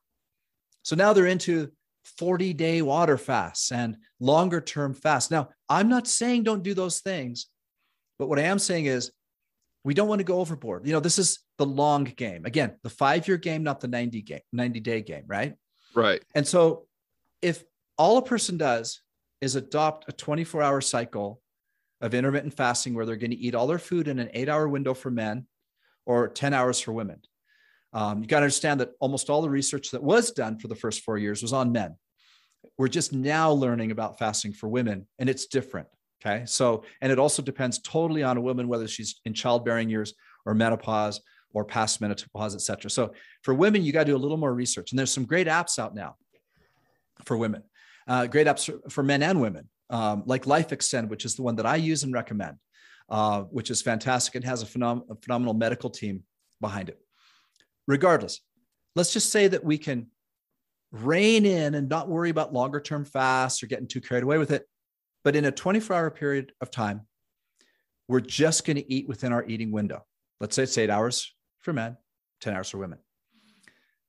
So now they're into 40 day water fasts and longer term fasts. Now, I'm not saying don't do those things, but what I am saying is we don't want to go overboard. You know, this is the long game. Again, the five year game, not the 90 game, 90 day game, right? Right. And so if all a person does is adopt a 24 hour cycle of intermittent fasting where they're going to eat all their food in an eight hour window for men or 10 hours for women. Um, you got to understand that almost all the research that was done for the first four years was on men. We're just now learning about fasting for women, and it's different. Okay. So, and it also depends totally on a woman, whether she's in childbearing years or menopause or past menopause, et cetera. So, for women, you got to do a little more research. And there's some great apps out now for women, uh, great apps for men and women, um, like Life Extend, which is the one that I use and recommend, uh, which is fantastic It has a, phenom- a phenomenal medical team behind it. Regardless, let's just say that we can rein in and not worry about longer term fasts or getting too carried away with it but in a 24 hour period of time, we're just going to eat within our eating window. Let's say it's eight hours for men, 10 hours for women.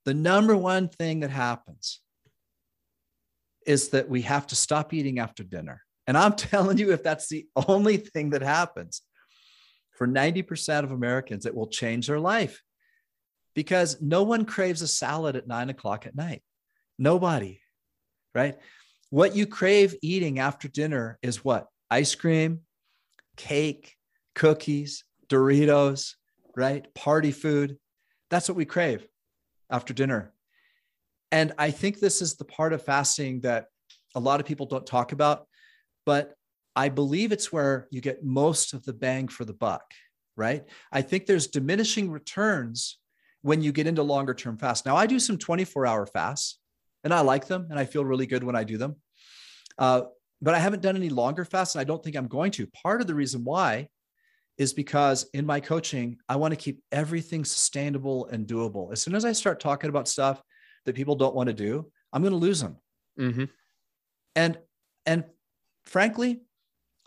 The number one thing that happens is that we have to stop eating after dinner. And I'm telling you, if that's the only thing that happens for 90% of Americans, it will change their life because no one craves a salad at nine o'clock at night. Nobody, right? What you crave eating after dinner is what? Ice cream, cake, cookies, Doritos, right? Party food. That's what we crave after dinner. And I think this is the part of fasting that a lot of people don't talk about, but I believe it's where you get most of the bang for the buck, right? I think there's diminishing returns when you get into longer term fast. Now, I do some 24 hour fasts and I like them and I feel really good when I do them. Uh, but I haven't done any longer fasts, and I don't think I'm going to. Part of the reason why is because in my coaching, I want to keep everything sustainable and doable. As soon as I start talking about stuff that people don't want to do, I'm going to lose them. Mm-hmm. And and frankly,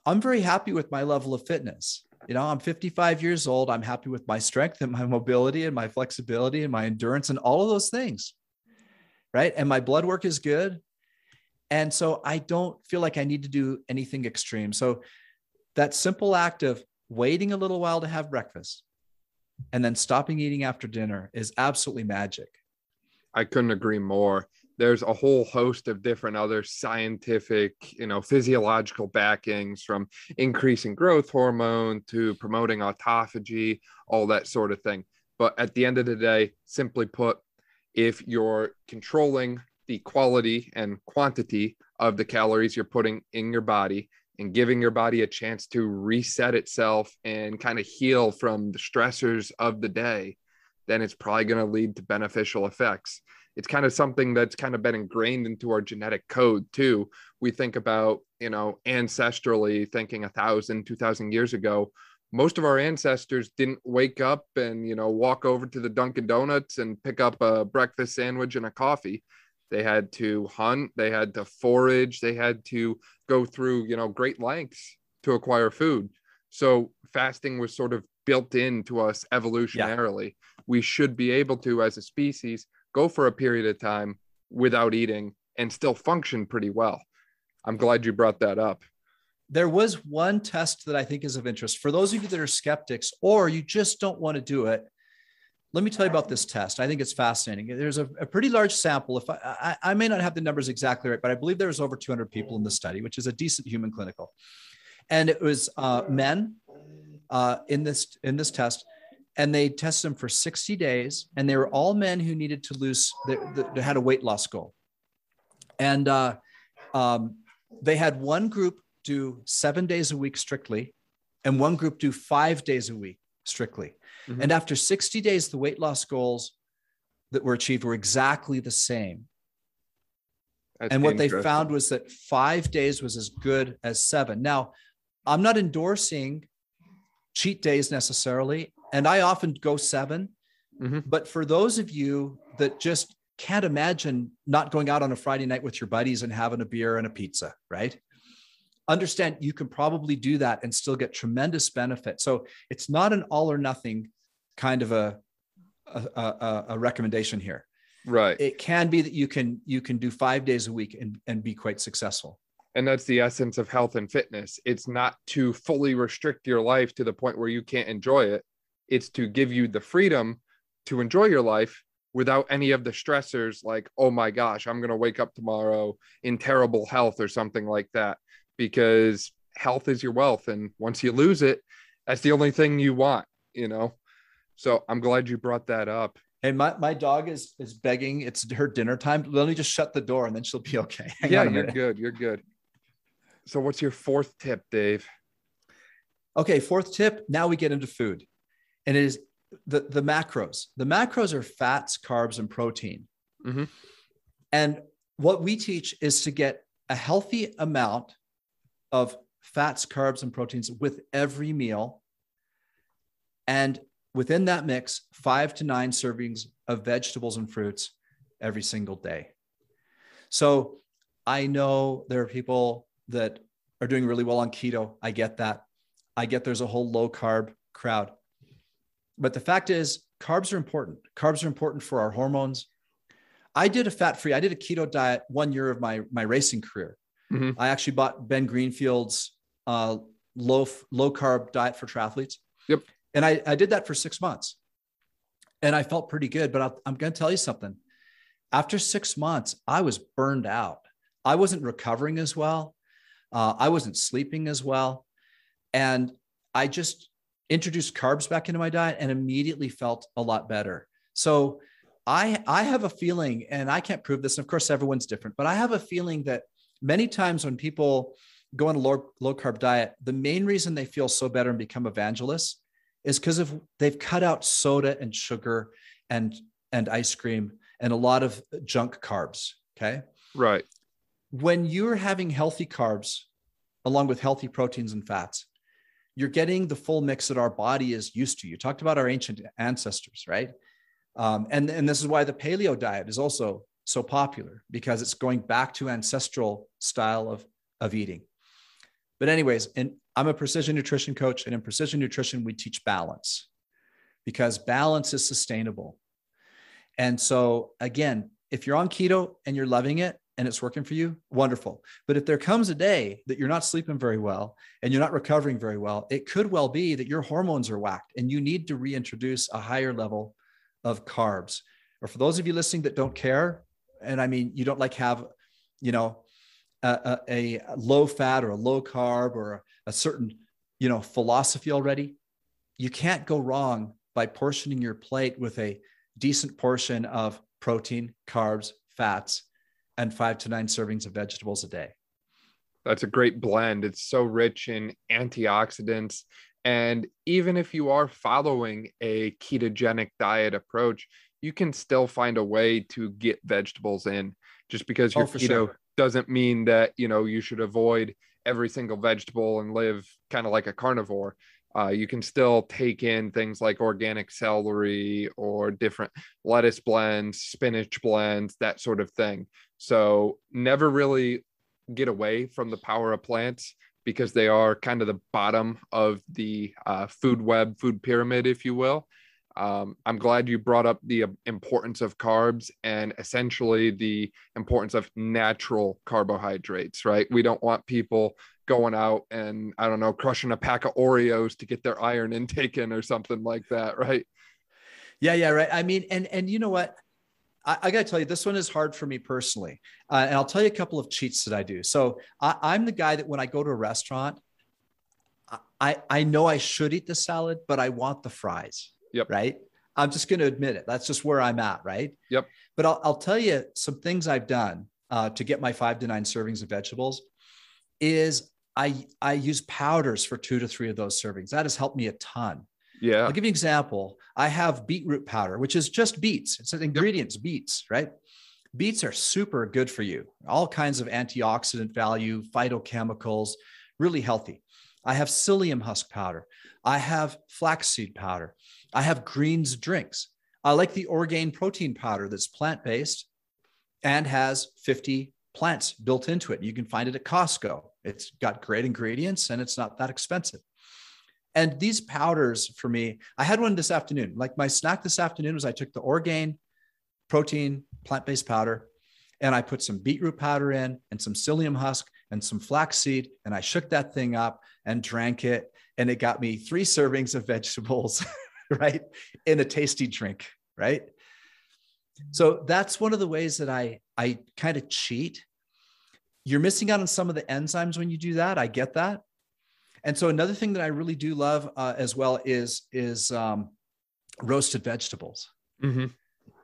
I'm very happy with my level of fitness. You know, I'm 55 years old. I'm happy with my strength and my mobility and my flexibility and my endurance and all of those things. Right. And my blood work is good. And so I don't feel like I need to do anything extreme. So that simple act of waiting a little while to have breakfast and then stopping eating after dinner is absolutely magic. I couldn't agree more. There's a whole host of different other scientific, you know, physiological backings from increasing growth hormone to promoting autophagy, all that sort of thing. But at the end of the day, simply put, if you're controlling the quality and quantity of the calories you're putting in your body and giving your body a chance to reset itself and kind of heal from the stressors of the day, then it's probably going to lead to beneficial effects. It's kind of something that's kind of been ingrained into our genetic code too. We think about, you know, ancestrally thinking a thousand, two thousand years ago, most of our ancestors didn't wake up and, you know, walk over to the Dunkin' Donuts and pick up a breakfast sandwich and a coffee. They had to hunt they had to forage they had to go through you know great lengths to acquire food. So fasting was sort of built into us evolutionarily. Yeah. we should be able to as a species go for a period of time without eating and still function pretty well. I'm glad you brought that up there was one test that i think is of interest for those of you that are skeptics or you just don't want to do it let me tell you about this test. I think it's fascinating. There's a, a pretty large sample. If I, I, I, may not have the numbers exactly right, but I believe there was over 200 people in the study, which is a decent human clinical. And it was uh, men uh, in this in this test, and they tested them for 60 days, and they were all men who needed to lose. They, had a weight loss goal, and uh, um, they had one group do seven days a week strictly, and one group do five days a week strictly. Mm-hmm. And after 60 days, the weight loss goals that were achieved were exactly the same. That's and what they found was that five days was as good as seven. Now, I'm not endorsing cheat days necessarily, and I often go 7 mm-hmm. But for those of you that just can't imagine not going out on a Friday night with your buddies and having a beer and a pizza, right? Understand you can probably do that and still get tremendous benefit. So it's not an all or nothing kind of a, a, a, a recommendation here. Right. It can be that you can you can do five days a week and, and be quite successful. And that's the essence of health and fitness. It's not to fully restrict your life to the point where you can't enjoy it. It's to give you the freedom to enjoy your life without any of the stressors like, oh my gosh, I'm going to wake up tomorrow in terrible health or something like that. Because health is your wealth. And once you lose it, that's the only thing you want, you know? So I'm glad you brought that up. And my, my dog is is begging. It's her dinner time. Let me just shut the door and then she'll be okay. Hang yeah, you're good. You're good. So what's your fourth tip, Dave? Okay, fourth tip. Now we get into food. And it is the, the macros. The macros are fats, carbs, and protein. Mm-hmm. And what we teach is to get a healthy amount of fats, carbs, and proteins with every meal. And within that mix, five to nine servings of vegetables and fruits every single day. So I know there are people that are doing really well on keto. I get that. I get there's a whole low carb crowd. But the fact is, carbs are important. Carbs are important for our hormones. I did a fat free, I did a keto diet one year of my, my racing career. Mm-hmm. I actually bought Ben Greenfield's uh, low, low carb diet for triathletes. Yep. And I, I did that for six months and I felt pretty good. But I'll, I'm going to tell you something. After six months, I was burned out. I wasn't recovering as well. Uh, I wasn't sleeping as well. And I just introduced carbs back into my diet and immediately felt a lot better. So I, I have a feeling, and I can't prove this. And of course, everyone's different, but I have a feeling that many times when people go on a low, low carb diet, the main reason they feel so better and become evangelists is because of they've cut out soda and sugar and and ice cream and a lot of junk carbs. Okay. Right. When you're having healthy carbs along with healthy proteins and fats, you're getting the full mix that our body is used to. You talked about our ancient ancestors, right? Um, and, and this is why the paleo diet is also so popular because it's going back to ancestral style of, of eating. But anyways, and I'm a precision nutrition coach, and in precision nutrition, we teach balance because balance is sustainable. And so again, if you're on keto and you're loving it and it's working for you, wonderful. But if there comes a day that you're not sleeping very well and you're not recovering very well, it could well be that your hormones are whacked and you need to reintroduce a higher level of carbs. Or for those of you listening that don't care, and I mean, you don't like have, you know, a, a, a low fat or a low carb or a certain, you know, philosophy already, you can't go wrong by portioning your plate with a decent portion of protein, carbs, fats, and five to nine servings of vegetables a day. That's a great blend. It's so rich in antioxidants. And even if you are following a ketogenic diet approach, you can still find a way to get vegetables in just because your oh, keto sure doesn't mean that you know you should avoid every single vegetable and live kind of like a carnivore. Uh, you can still take in things like organic celery or different lettuce blends, spinach blends, that sort of thing. So never really get away from the power of plants because they are kind of the bottom of the uh, food web, food pyramid, if you will. Um, I'm glad you brought up the importance of carbs and essentially the importance of natural carbohydrates, right? We don't want people going out and, I don't know, crushing a pack of Oreos to get their iron intake in or something like that, right? Yeah, yeah, right. I mean, and and you know what? I, I got to tell you, this one is hard for me personally. Uh, and I'll tell you a couple of cheats that I do. So I, I'm the guy that when I go to a restaurant, I, I know I should eat the salad, but I want the fries. Yep. Right. I'm just going to admit it. That's just where I'm at. Right. Yep. But I'll, I'll tell you some things I've done uh, to get my five to nine servings of vegetables is I, I use powders for two to three of those servings. That has helped me a ton. Yeah. I'll give you an example. I have beetroot powder, which is just beets. It's an ingredients, yep. beets, right? Beets are super good for you. All kinds of antioxidant value, phytochemicals, really healthy. I have psyllium husk powder. I have flaxseed powder. I have greens drinks. I like the Orgain protein powder that's plant based and has 50 plants built into it. You can find it at Costco. It's got great ingredients and it's not that expensive. And these powders for me, I had one this afternoon. Like my snack this afternoon was I took the Orgain protein plant based powder and I put some beetroot powder in and some psyllium husk and some flaxseed and I shook that thing up and drank it. And it got me three servings of vegetables, right? In a tasty drink, right? So that's one of the ways that I I kind of cheat. You're missing out on some of the enzymes when you do that. I get that. And so another thing that I really do love uh, as well is is um, roasted vegetables. Mm-hmm.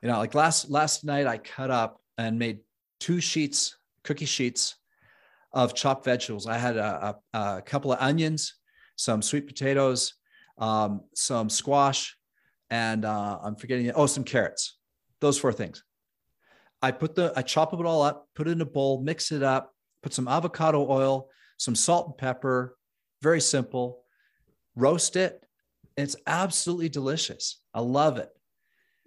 You know, like last last night I cut up and made two sheets, cookie sheets of chopped vegetables. I had a, a, a couple of onions, some sweet potatoes, um, some squash, and uh, I'm forgetting oh some carrots. Those four things. I put the I chop it all up, put it in a bowl, mix it up, put some avocado oil, some salt and pepper. Very simple. Roast it. It's absolutely delicious. I love it.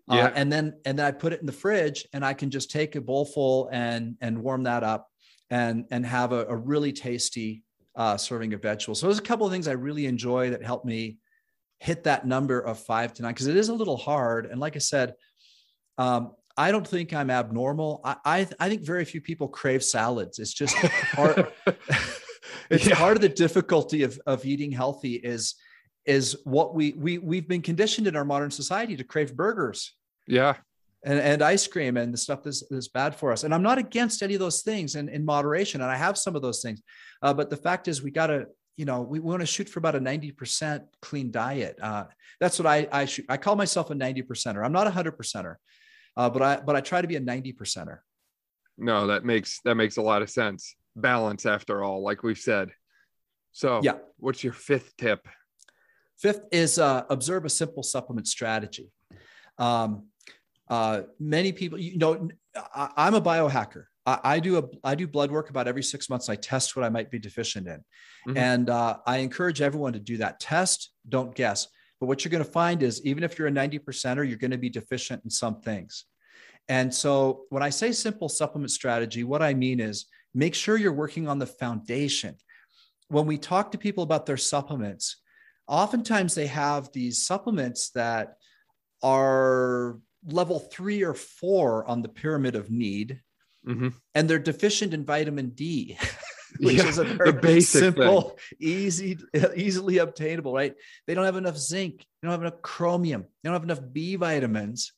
Uh, yeah. Uh, and then and then I put it in the fridge, and I can just take a bowl full and and warm that up, and and have a, a really tasty uh, serving of vegetables. So there's a couple of things I really enjoy that help me hit that number of five to nine because it is a little hard. And like I said, um, I don't think I'm abnormal. I, I, I think very few people crave salads. It's just part. it's yeah. part of the difficulty of of eating healthy is is what we we we've been conditioned in our modern society to crave burgers. Yeah. And, and ice cream and the stuff that's, that's bad for us. And I'm not against any of those things in, in moderation. And I have some of those things. Uh, but the fact is, we got to, you know, we want to shoot for about a 90% clean diet. Uh, that's what I, I shoot. I call myself a 90 percenter. I'm not a hundred percenter, uh, but I, but I try to be a 90 percenter. No, that makes, that makes a lot of sense. Balance after all, like we've said. So yeah, what's your fifth tip? Fifth is uh, observe a simple supplement strategy. Um, uh, many people, you know, I, am a biohacker. I, I, do a I do blood work about every six months. I test what I might be deficient in, mm-hmm. and uh, I encourage everyone to do that. Test, don't guess. But what you're going to find is even if you're a 90 percenter, you're going to be deficient in some things. And so when I say simple supplement strategy, what I mean is make sure you're working on the foundation. When we talk to people about their supplements, oftentimes they have these supplements that are level three or four on the pyramid of need, mm-hmm. and they're deficient in vitamin D. which yeah, is a very simple, thing. easy, easily obtainable, right? They don't have enough zinc, they don't have enough chromium, they don't have enough B vitamins,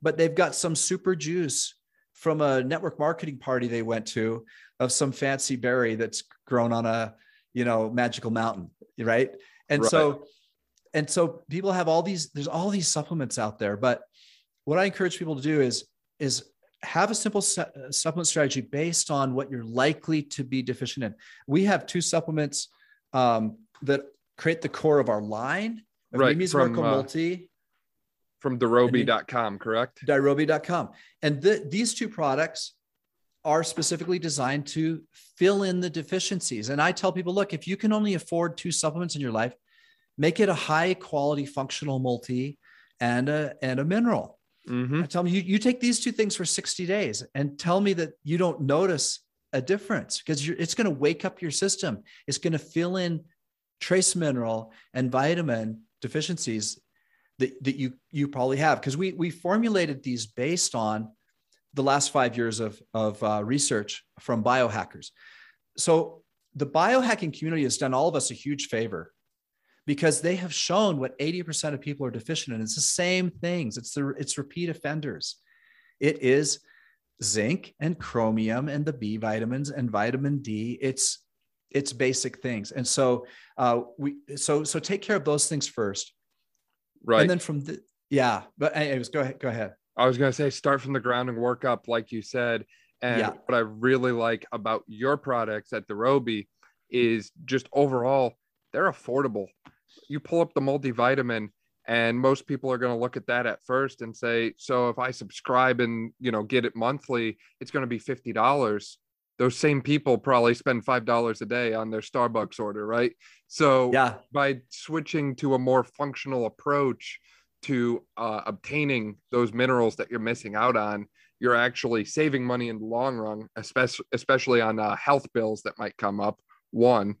but they've got some super juice from a network marketing party they went to of some fancy berry that's grown on a you know magical mountain, right? And right. so, and so people have all these, there's all these supplements out there. But what I encourage people to do is, is have a simple su- supplement strategy based on what you're likely to be deficient in. We have two supplements um, that create the core of our line. Right. From, uh, Multi. From Dirobi.com, correct? Dirobi.com. And the, these two products are specifically designed to fill in the deficiencies. And I tell people, look, if you can only afford two supplements in your life, make it a high quality functional multi and a, and a mineral. Mm-hmm. I tell them, you, you take these two things for 60 days and tell me that you don't notice a difference because it's going to wake up your system. It's going to fill in trace mineral and vitamin deficiencies that, that you, you probably have. Because we, we formulated these based on the last five years of, of uh, research from biohackers. So the biohacking community has done all of us a huge favor because they have shown what 80% of people are deficient in. It's the same things. It's the it's repeat offenders. It is zinc and chromium and the B vitamins and vitamin D. It's it's basic things. And so uh, we so so take care of those things first. Right. And then from the yeah, but anyways, go ahead. Go ahead. I was going to say start from the ground and work up, like you said. And yeah. what I really like about your products at Dirobi is just overall, they're affordable. You pull up the multivitamin, and most people are going to look at that at first and say, "So if I subscribe and you know get it monthly, it's going to be fifty dollars." Those same people probably spend five dollars a day on their Starbucks order, right? So yeah, by switching to a more functional approach to uh, obtaining those minerals that you're missing out on, you're actually saving money in the long run, especially especially on uh, health bills that might come up. One,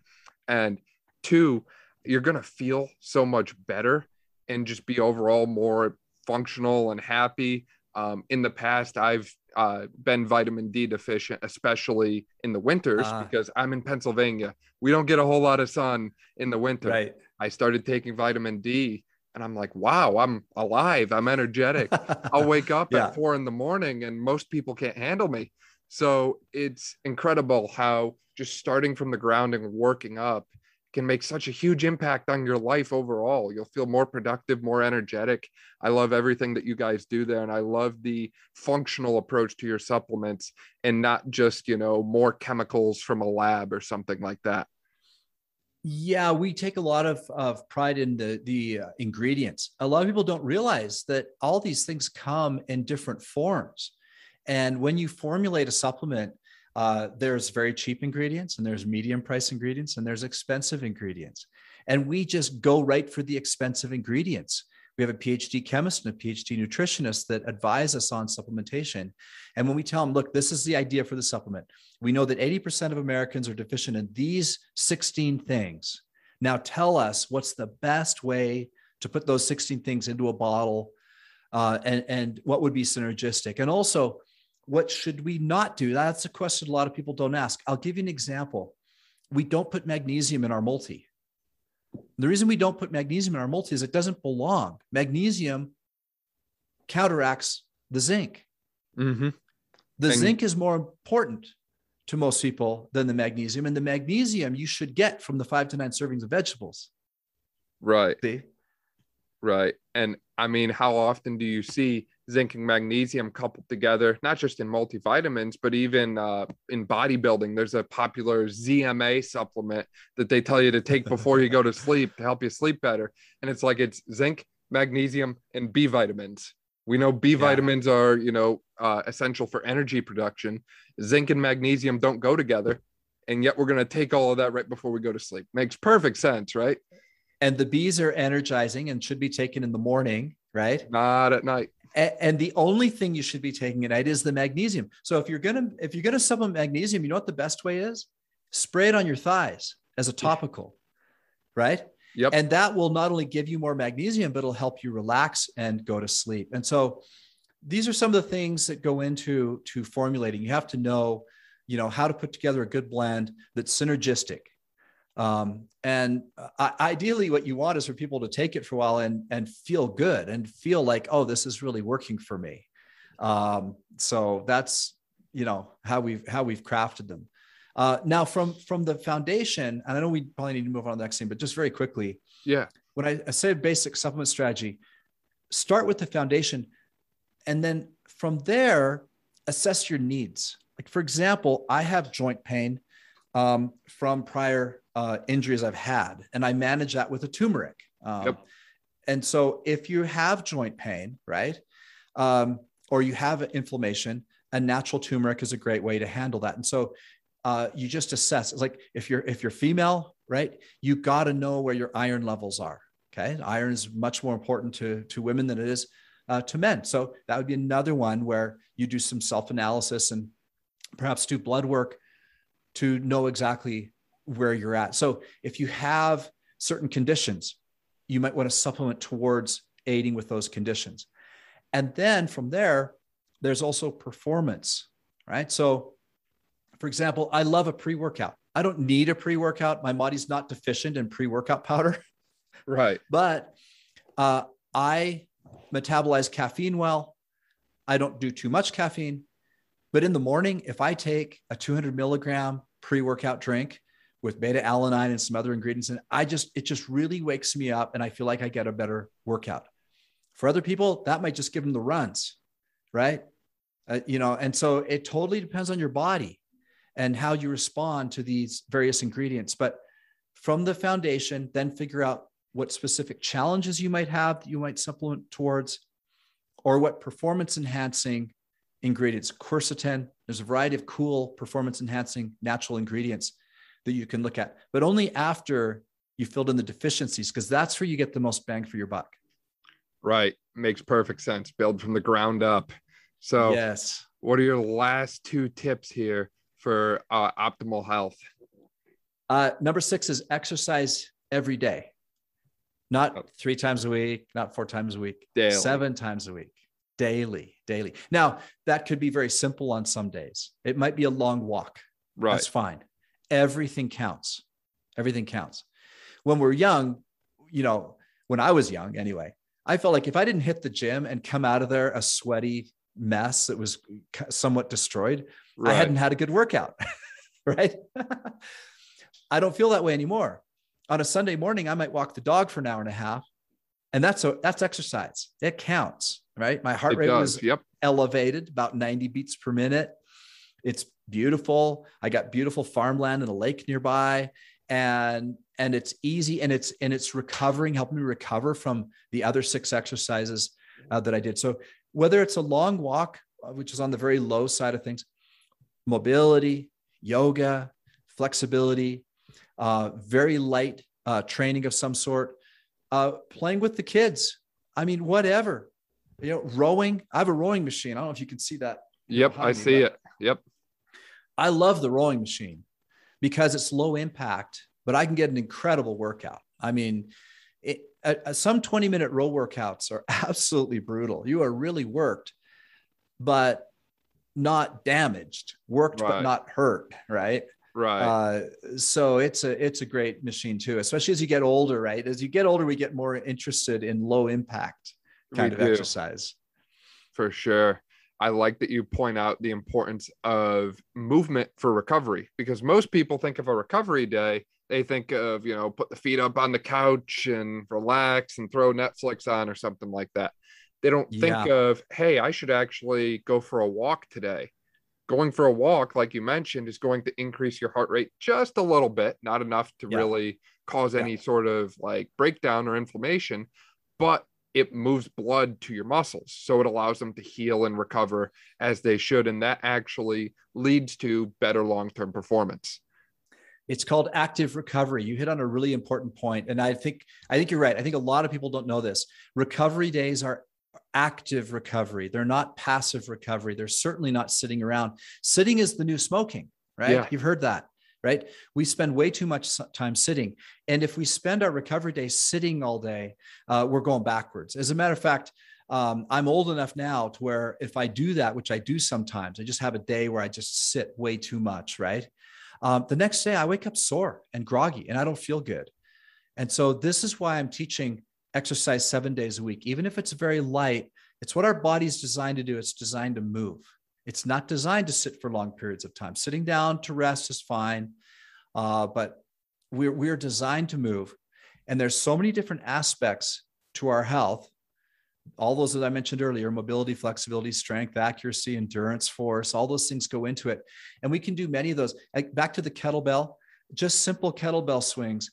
and two, you're gonna feel so much better and just be overall more functional and happy. Um, in the past, I've uh, been vitamin D deficient, especially in the winters, uh, because I'm in Pennsylvania. We don't get a whole lot of sun in the winter. Right. I started taking vitamin D and I'm like, wow, I'm alive. I'm energetic. I'll wake up yeah. at four in the morning and most people can't handle me. So it's incredible how just starting from the ground and working up can make such a huge impact on your life overall. You'll feel more productive, more energetic. I love everything that you guys do there. And I love the functional approach to your supplements and not just, you know, more chemicals from a lab or something like that. Yeah, we take a lot of, of pride in the, the uh, ingredients. A lot of people don't realize that all these things come in different forms. And when you formulate a supplement, uh, there's very cheap ingredients and there's medium price ingredients and there's expensive ingredients. And we just go right for the expensive ingredients. We have a PhD chemist and a PhD nutritionist that advise us on supplementation. And when we tell them, look, this is the idea for the supplement, we know that 80% of Americans are deficient in these 16 things. Now tell us what's the best way to put those 16 things into a bottle uh, and, and what would be synergistic. And also, what should we not do? That's a question a lot of people don't ask. I'll give you an example. We don't put magnesium in our multi. The reason we don't put magnesium in our multi is it doesn't belong. Magnesium counteracts the zinc. Mm-hmm. The zinc is more important to most people than the magnesium, and the magnesium you should get from the five to nine servings of vegetables. Right. See? Right. And I mean, how often do you see zinc and magnesium coupled together, not just in multivitamins, but even uh, in bodybuilding. There's a popular ZMA supplement that they tell you to take before you go to sleep to help you sleep better. And it's like it's zinc, magnesium, and B vitamins. We know B yeah. vitamins are, you know, uh, essential for energy production. Zinc and magnesium don't go together. And yet we're going to take all of that right before we go to sleep. Makes perfect sense, right? And the bees are energizing and should be taken in the morning, right? Not at night and the only thing you should be taking at night is the magnesium. So if you're gonna if you're gonna supplement magnesium, you know what the best way is? Spray it on your thighs as a topical, right? Yep. And that will not only give you more magnesium, but it'll help you relax and go to sleep. And so these are some of the things that go into to formulating. You have to know, you know, how to put together a good blend that's synergistic um, and uh, ideally, what you want is for people to take it for a while and and feel good and feel like, oh, this is really working for me. Um, so that's you know how we've how we've crafted them. Uh, now, from from the foundation, and I know we probably need to move on to the next thing, but just very quickly, yeah. When I, I say basic supplement strategy, start with the foundation, and then from there, assess your needs. Like for example, I have joint pain um, from prior uh, injuries I've had, and I manage that with a turmeric. Um, yep. And so, if you have joint pain, right, um, or you have inflammation, a natural turmeric is a great way to handle that. And so, uh, you just assess. It's like if you're if you're female, right, you got to know where your iron levels are. Okay, iron is much more important to to women than it is uh, to men. So that would be another one where you do some self analysis and perhaps do blood work to know exactly where you're at. So if you have certain conditions, you might want to supplement towards aiding with those conditions. And then from there, there's also performance, right? So, for example, I love a pre workout. I don't need a pre workout. My body's not deficient in pre workout powder. Right. But uh, I metabolize caffeine well. I don't do too much caffeine. But in the morning, if I take a 200 milligram pre workout drink with beta alanine and some other ingredients, and I just, it just really wakes me up and I feel like I get a better workout. For other people, that might just give them the runs, right? Uh, you know, and so it totally depends on your body and how you respond to these various ingredients. But from the foundation, then figure out what specific challenges you might have that you might supplement towards, or what performance enhancing ingredients. Quercetin, there's a variety of cool performance enhancing natural ingredients that you can look at, but only after you filled in the deficiencies, because that's where you get the most bang for your buck. Right. Makes perfect sense. Build from the ground up. So, yes. what are your last two tips here for uh, optimal health? Uh, number six is exercise every day, not Oh. three times a week, not four times a week, Daily. seven times a week, daily, daily. Now, that could be very simple on some days. It might be a long walk. Right. That's fine. Everything counts. Everything counts. When we're young, you know, when I was young anyway, I felt like if I didn't hit the gym and come out of there a sweaty mess that was somewhat destroyed, right. I hadn't had a good workout. right. I don't feel that way anymore. On a Sunday morning, I might walk the dog for an hour and a half. And that's a that's exercise. It counts, right? My heart It rate does. was Yep. elevated, about 90 beats per minute. It's beautiful. I got beautiful farmland and a lake nearby. And and it's easy and it's and it's recovering, helping me recover from the other six exercises uh, that I did. So whether it's a long walk, uh, which is on the very low side of things, mobility, yoga, flexibility, uh, very light uh, training of some sort, uh, playing with the kids. I mean, whatever. You know, rowing. I have a rowing machine. I don't know if you can see that. Yep. I me, see it. Yep. I love the rowing machine because it's low impact, but I can get an incredible workout. I mean, it, uh, some 20 minute row workouts are absolutely brutal. You are really worked, but not damaged, worked, but not hurt. Right. Right. Uh, so it's a it's a great machine too, especially as you get older, right? As you get older, we get more interested in low impact kind We of do. exercise. for sure. I like that you point out the importance of movement for recovery because most people think of a recovery day, they think of, you know, put the feet up on the couch and relax and throw Netflix on or something like that. They don't think Yeah. of, hey, I should actually go for a walk today. Going for a walk, like you mentioned, is going to increase your heart rate just a little bit, not enough to Yeah. really cause Yeah. any sort of like breakdown or inflammation, but it moves blood to your muscles. So it allows them to heal and recover as they should. And that actually leads to better long term performance. It's called active recovery. You hit on a really important point, and I think I think you're right. I think a lot of people don't know this. Recovery days are active recovery. They're not passive recovery. They're certainly not sitting around. Sitting is the new smoking, right? Yeah. You've heard that, right? We spend way too much time sitting, and if we spend our recovery day sitting all day, uh, we're going backwards. As a matter of fact. Um, I'm old enough now to where if I do that, which I do sometimes, I just have a day where I just sit way too much, right? Um, the next day I wake up sore and groggy and I don't feel good. And so this is why I'm teaching exercise seven days a week, even if it's very light. It's what our body's designed to do. It's designed to move. It's not designed to sit for long periods of time. Sitting down to rest is fine, uh, but we're we're designed to move. And there's so many different aspects to our health. All those that I mentioned earlier mobility, flexibility, strength, accuracy, endurance, force, all those things go into it. And we can do many of those. Like back to the kettlebell, just simple kettlebell swings.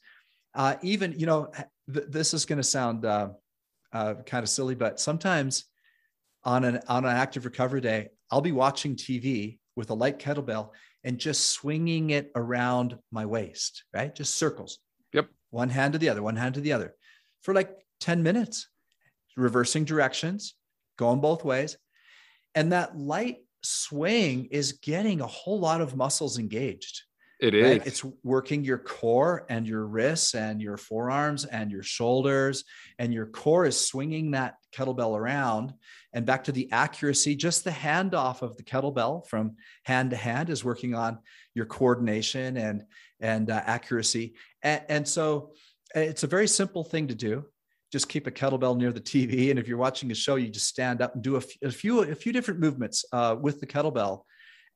Uh, even, you know, th- this is going to sound uh, uh, kind of silly, but sometimes on an on an active recovery day, I'll be watching TV with a light kettlebell and just swinging it around my waist, right? Just circles. Yep. One hand to the other, one hand to the other, for like ten minutes, reversing directions, going both ways, and that light swing is getting a whole lot of muscles engaged It is. right? It's working your core and your wrists and your forearms and your shoulders, and your core is swinging that kettlebell around. And back to the accuracy, just the handoff of the kettlebell from hand to hand is working on your coordination and and uh, accuracy. And, and so it's a very simple thing to do. Just keep a kettlebell near the TV, and if you're watching a show, you just stand up and do a, f- a few a few different movements uh, with the kettlebell.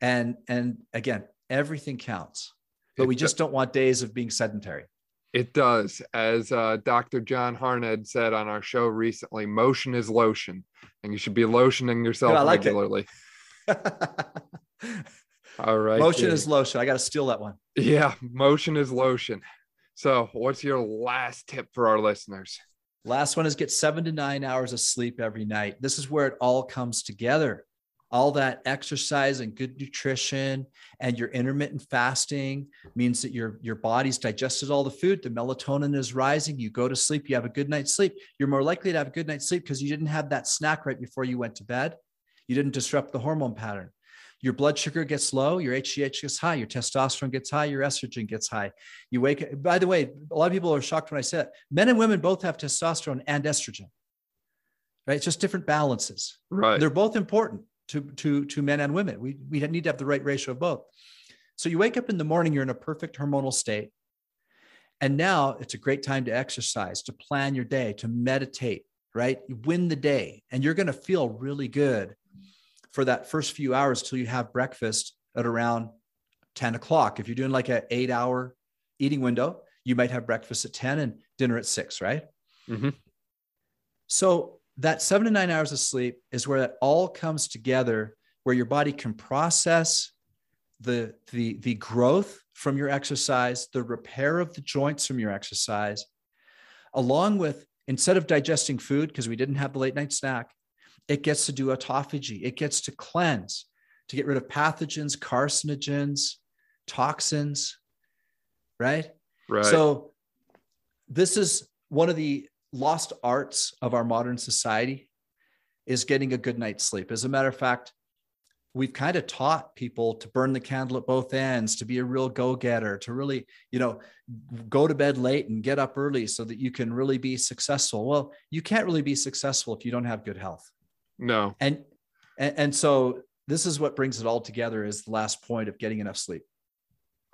And and again, everything counts but It we just don't want days of being sedentary. It does. As uh, Dr. John Harned said on our show recently, motion is lotion, and you should be lotioning yourself Yeah, like regularly. All right. Motion is lotion. I got to steal that one. Yeah, motion is lotion. So, what's your last tip for our listeners? Last one is get seven to nine hours of sleep every night. This is where it all comes together. All that exercise and good nutrition and your intermittent fasting means that your your body's digested all the food. The melatonin is rising. You go to sleep you have a good night's sleep. You're more likely to have a good night's sleep because you didn't have that snack right before you went to bed. You didn't disrupt the hormone pattern. Your blood sugar gets low your hgh gets high your testosterone gets high your estrogen gets high. You wake up, by the way a lot of people are shocked when i say it men and women both have testosterone and estrogen right? It's just different balances. Right. They're both important to, to, to men and women. We, we need to have the right ratio of both. So you wake up in the morning, you're in a perfect hormonal state. And now it's a great time to exercise, to plan your day, to meditate, right? You win the day and you're going to feel really good for that first few hours till you have breakfast at around 10 o'clock. If you're doing like an eight hour eating window, you might have breakfast at 10 and dinner at six, right? Mm-hmm. So that seven to nine hours of sleep is where that all comes together, where your body can process the, the, the growth from your exercise, the repair of the joints from your exercise, along with instead of digesting food, because we didn't have the late night snack, it gets to do autophagy. It gets to cleanse, to get rid of pathogens, carcinogens, toxins, right? Right. So this is one of the lost arts of our modern society is getting a good night's sleep. As a matter of fact, we've kind of taught people to burn the candle at both ends, to be a real go-getter, to really, you know, go to bed late and get up early so that you can really be successful. Well, you can't really be successful if you don't have good health. No. And and, and so this is what brings it all together is the last point of getting enough sleep.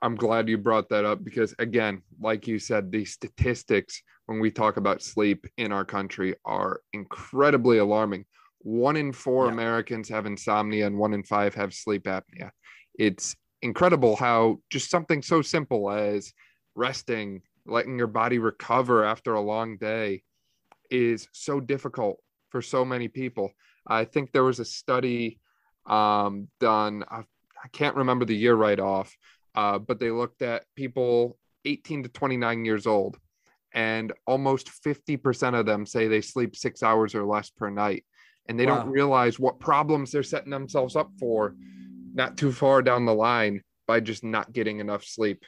I'm glad you brought that up because, again, like you said, the statistics when we talk about sleep in our country are incredibly alarming. One in four yeah. Americans have insomnia, and one in five have sleep apnea. It's incredible how just something so simple as resting, letting your body recover after a long day is so difficult for so many people. I think there was a study um, done, I, I can't remember the year right off, uh, but they looked at people 18 to 29 years old, and almost 50% of them say they sleep six hours or less per night. And they wow. don't realize what problems they're setting themselves up for not too far down the line by just not getting enough sleep.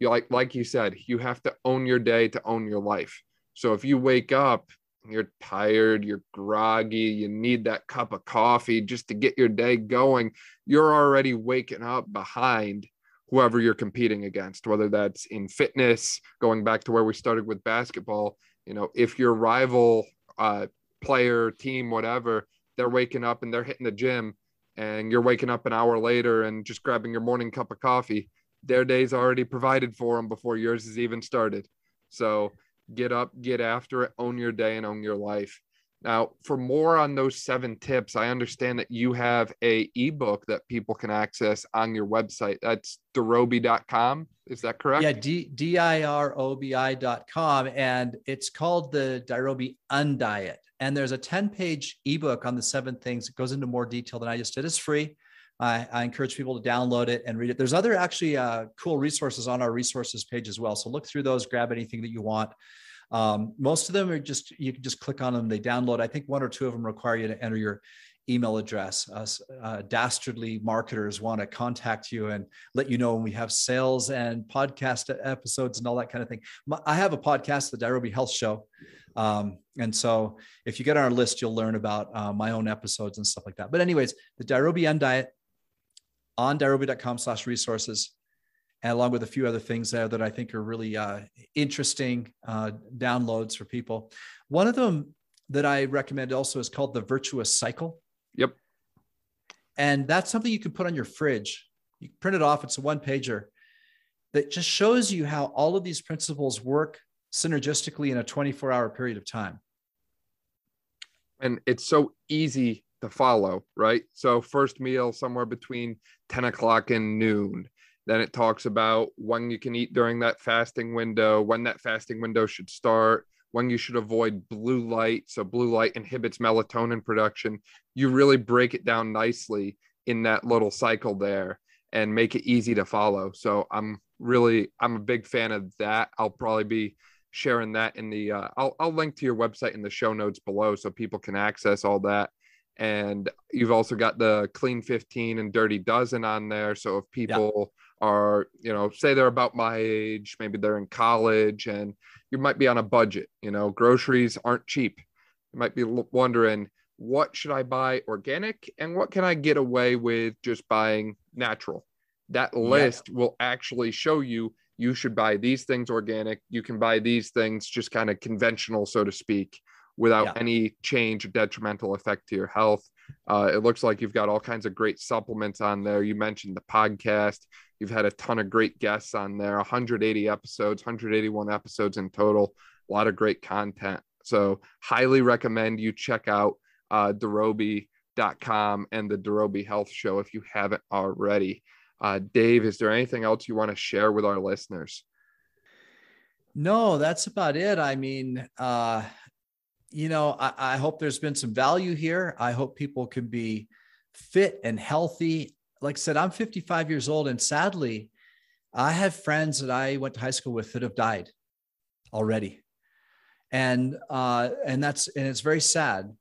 You like like you said, you have to own your day to own your life. So if you wake up you're tired, you're groggy, you need that cup of coffee just to get your day going, you're already waking up behind whoever you're competing against, whether that's in fitness, going back to where we started with basketball. You know, if your rival uh, player, team, whatever, they're waking up and they're hitting the gym, and you're waking up an hour later and just grabbing your morning cup of coffee, their day's already provided for them before yours has even started. So get up, get after it, own your day, and own your life. Now, for more on those seven tips, I understand that you have a ebook that people can access on your website. That's dirobi.com. Is that correct? Yeah, D D I R O B I.com. And it's called the Dirobi Undiet. And there's a 10 page ebook on the seven things. It goes into more detail than I just did. It's free. I, I encourage people to download it and read it. There's other actually uh, cool resources on our resources page as well. So look through those, grab anything that you want. Um, most of them are just, you can just click on them, they download. I think one or two of them require you to enter your email address. Uh, uh, dastardly marketers want to contact you and let you know when we have sales and podcast episodes and all that kind of thing. I have a podcast, the Dirobi Health Show. Um, and so if you get on our list, you'll learn about uh, my own episodes and stuff like that. But anyways, the Dirobi Diet on dirobi.com slash resources and along with a few other things there that I think are really uh, interesting uh, downloads for people. One of them that I recommend also is called the Virtuous Cycle. Yep. And that's something you can put on your fridge. You print it off. It's a one pager that just shows you how all of these principles work synergistically in a 24 hour period of time. And it's so easy to follow, right? So, first meal somewhere between 10 o'clock and noon then it talks about when you can eat during that fasting window, when that fasting window should start, when you should avoid blue light. So, blue light inhibits melatonin production. You really break it down nicely in that little cycle there and make it easy to follow. So, I'm really, I'm a big fan of that. I'll probably be sharing that in the, uh, I'll, I'll link to your website in the show notes below so people can access all that. And you've also got the clean 15 and dirty dozen on there. So if people yeah. Are, you know, say they're about my age, maybe they're in college and you might be on a budget, you know, groceries aren't cheap. You might be wondering, what should I buy organic and what can I get away with just buying natural? That list yeah. will actually show you you should buy these things organic. You can buy these things just kind of conventional, so to speak without yeah. any change or detrimental effect to your health. Uh, it looks like you've got all kinds of great supplements on there. You mentioned the podcast. You've had a ton of great guests on there, 180 episodes, 181 episodes in total. A lot of great content. So, highly recommend you check out uh, and the Dirobi Health Show if you haven't already. Uh, Dave, is there anything else you want to share with our listeners? No, that's about it. I mean, uh, you know, I, I hope there's been some value here. I hope people can be fit and healthy. Like I said, I'm 55 years old, and sadly, I have friends that I went to high school with that have died already, and uh, and that's and it's very sad.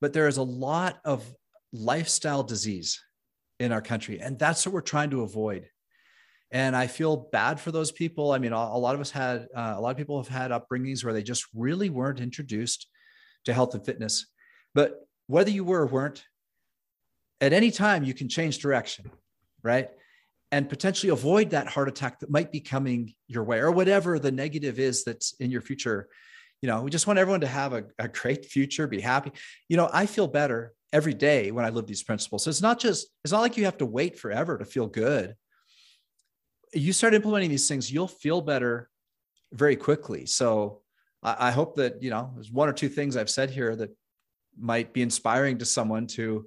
But there is a lot of lifestyle disease in our country, and that's what we're trying to avoid. And I feel bad for those people. I mean, a, a lot of us had uh, a lot of people have had upbringings where they just really weren't introduced to health and fitness. But whether you were or weren't, at any time you can change direction, right? And potentially avoid that heart attack that might be coming your way or whatever the negative is that's in your future. You know, we just want everyone to have a, a great future, be happy. You know, I feel better every day when I live these principles. So it's not just, it's not like you have to wait forever to feel good. You start implementing these things, you'll feel better very quickly. So I, I hope that, you know, there's one or two things I've said here that might be inspiring to someone to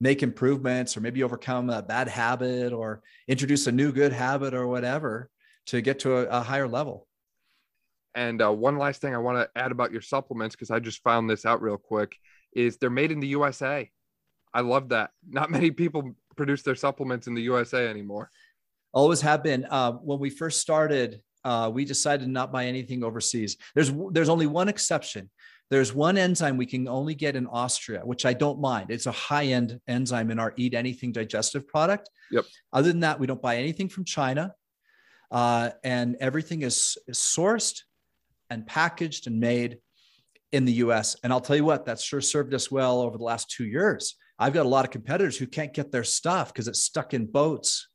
make improvements or maybe overcome a bad habit or introduce a new good habit or whatever to get to a, a higher level. And uh, one last thing I want to add about your supplements, because I just found this out real quick, is they're made in the USA. I love that. Not many people produce their supplements in the USA anymore. Always have been. Uh, when we first started uh, we decided to not buy anything overseas. There's there's only one exception. There's one enzyme we can only get in Austria, which I don't mind. It's a high end enzyme in our Eat Anything digestive product. Yep. Other than that, we don't buy anything from China, uh, and everything is, is sourced and packaged and made in the U.S. And I'll tell you what, that's sure served us well over the last two years. I've got a lot of competitors who can't get their stuff because it's stuck in boats,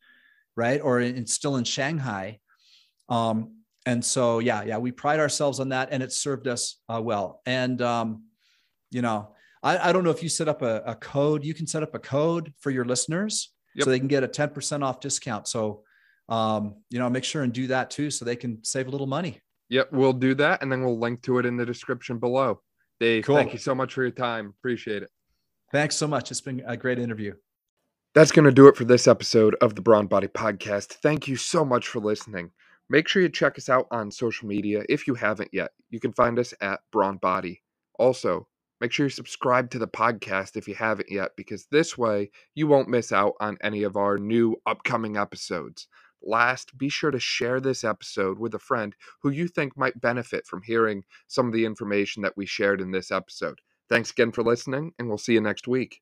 right, or in, still in Shanghai um, and so, yeah, yeah, we pride ourselves on that, and it served us uh, well. And um, you know, I, I, don't know if you set up a, a, code. You can set up a code for your listeners yep. so they can get a ten percent off discount. So, um, you know, make sure and do that too, so they can save a little money. Yep, we'll do that, and then we'll link to it in the description below. Dave, cool. thank you so much for your time. Appreciate it. Thanks so much. It's been a great interview. That's going to do it for this episode of the Brawn Body Podcast. Thank you so much for listening. Make sure you check us out on social media if you haven't yet. You can find us at Brawn Body. Also, make sure you subscribe to the podcast if you haven't yet, because this way you won't miss out on any of our new upcoming episodes. Last, be sure to share this episode with a friend who you think might benefit from hearing some of the information that we shared in this episode. Thanks again for listening, and we'll see you next week.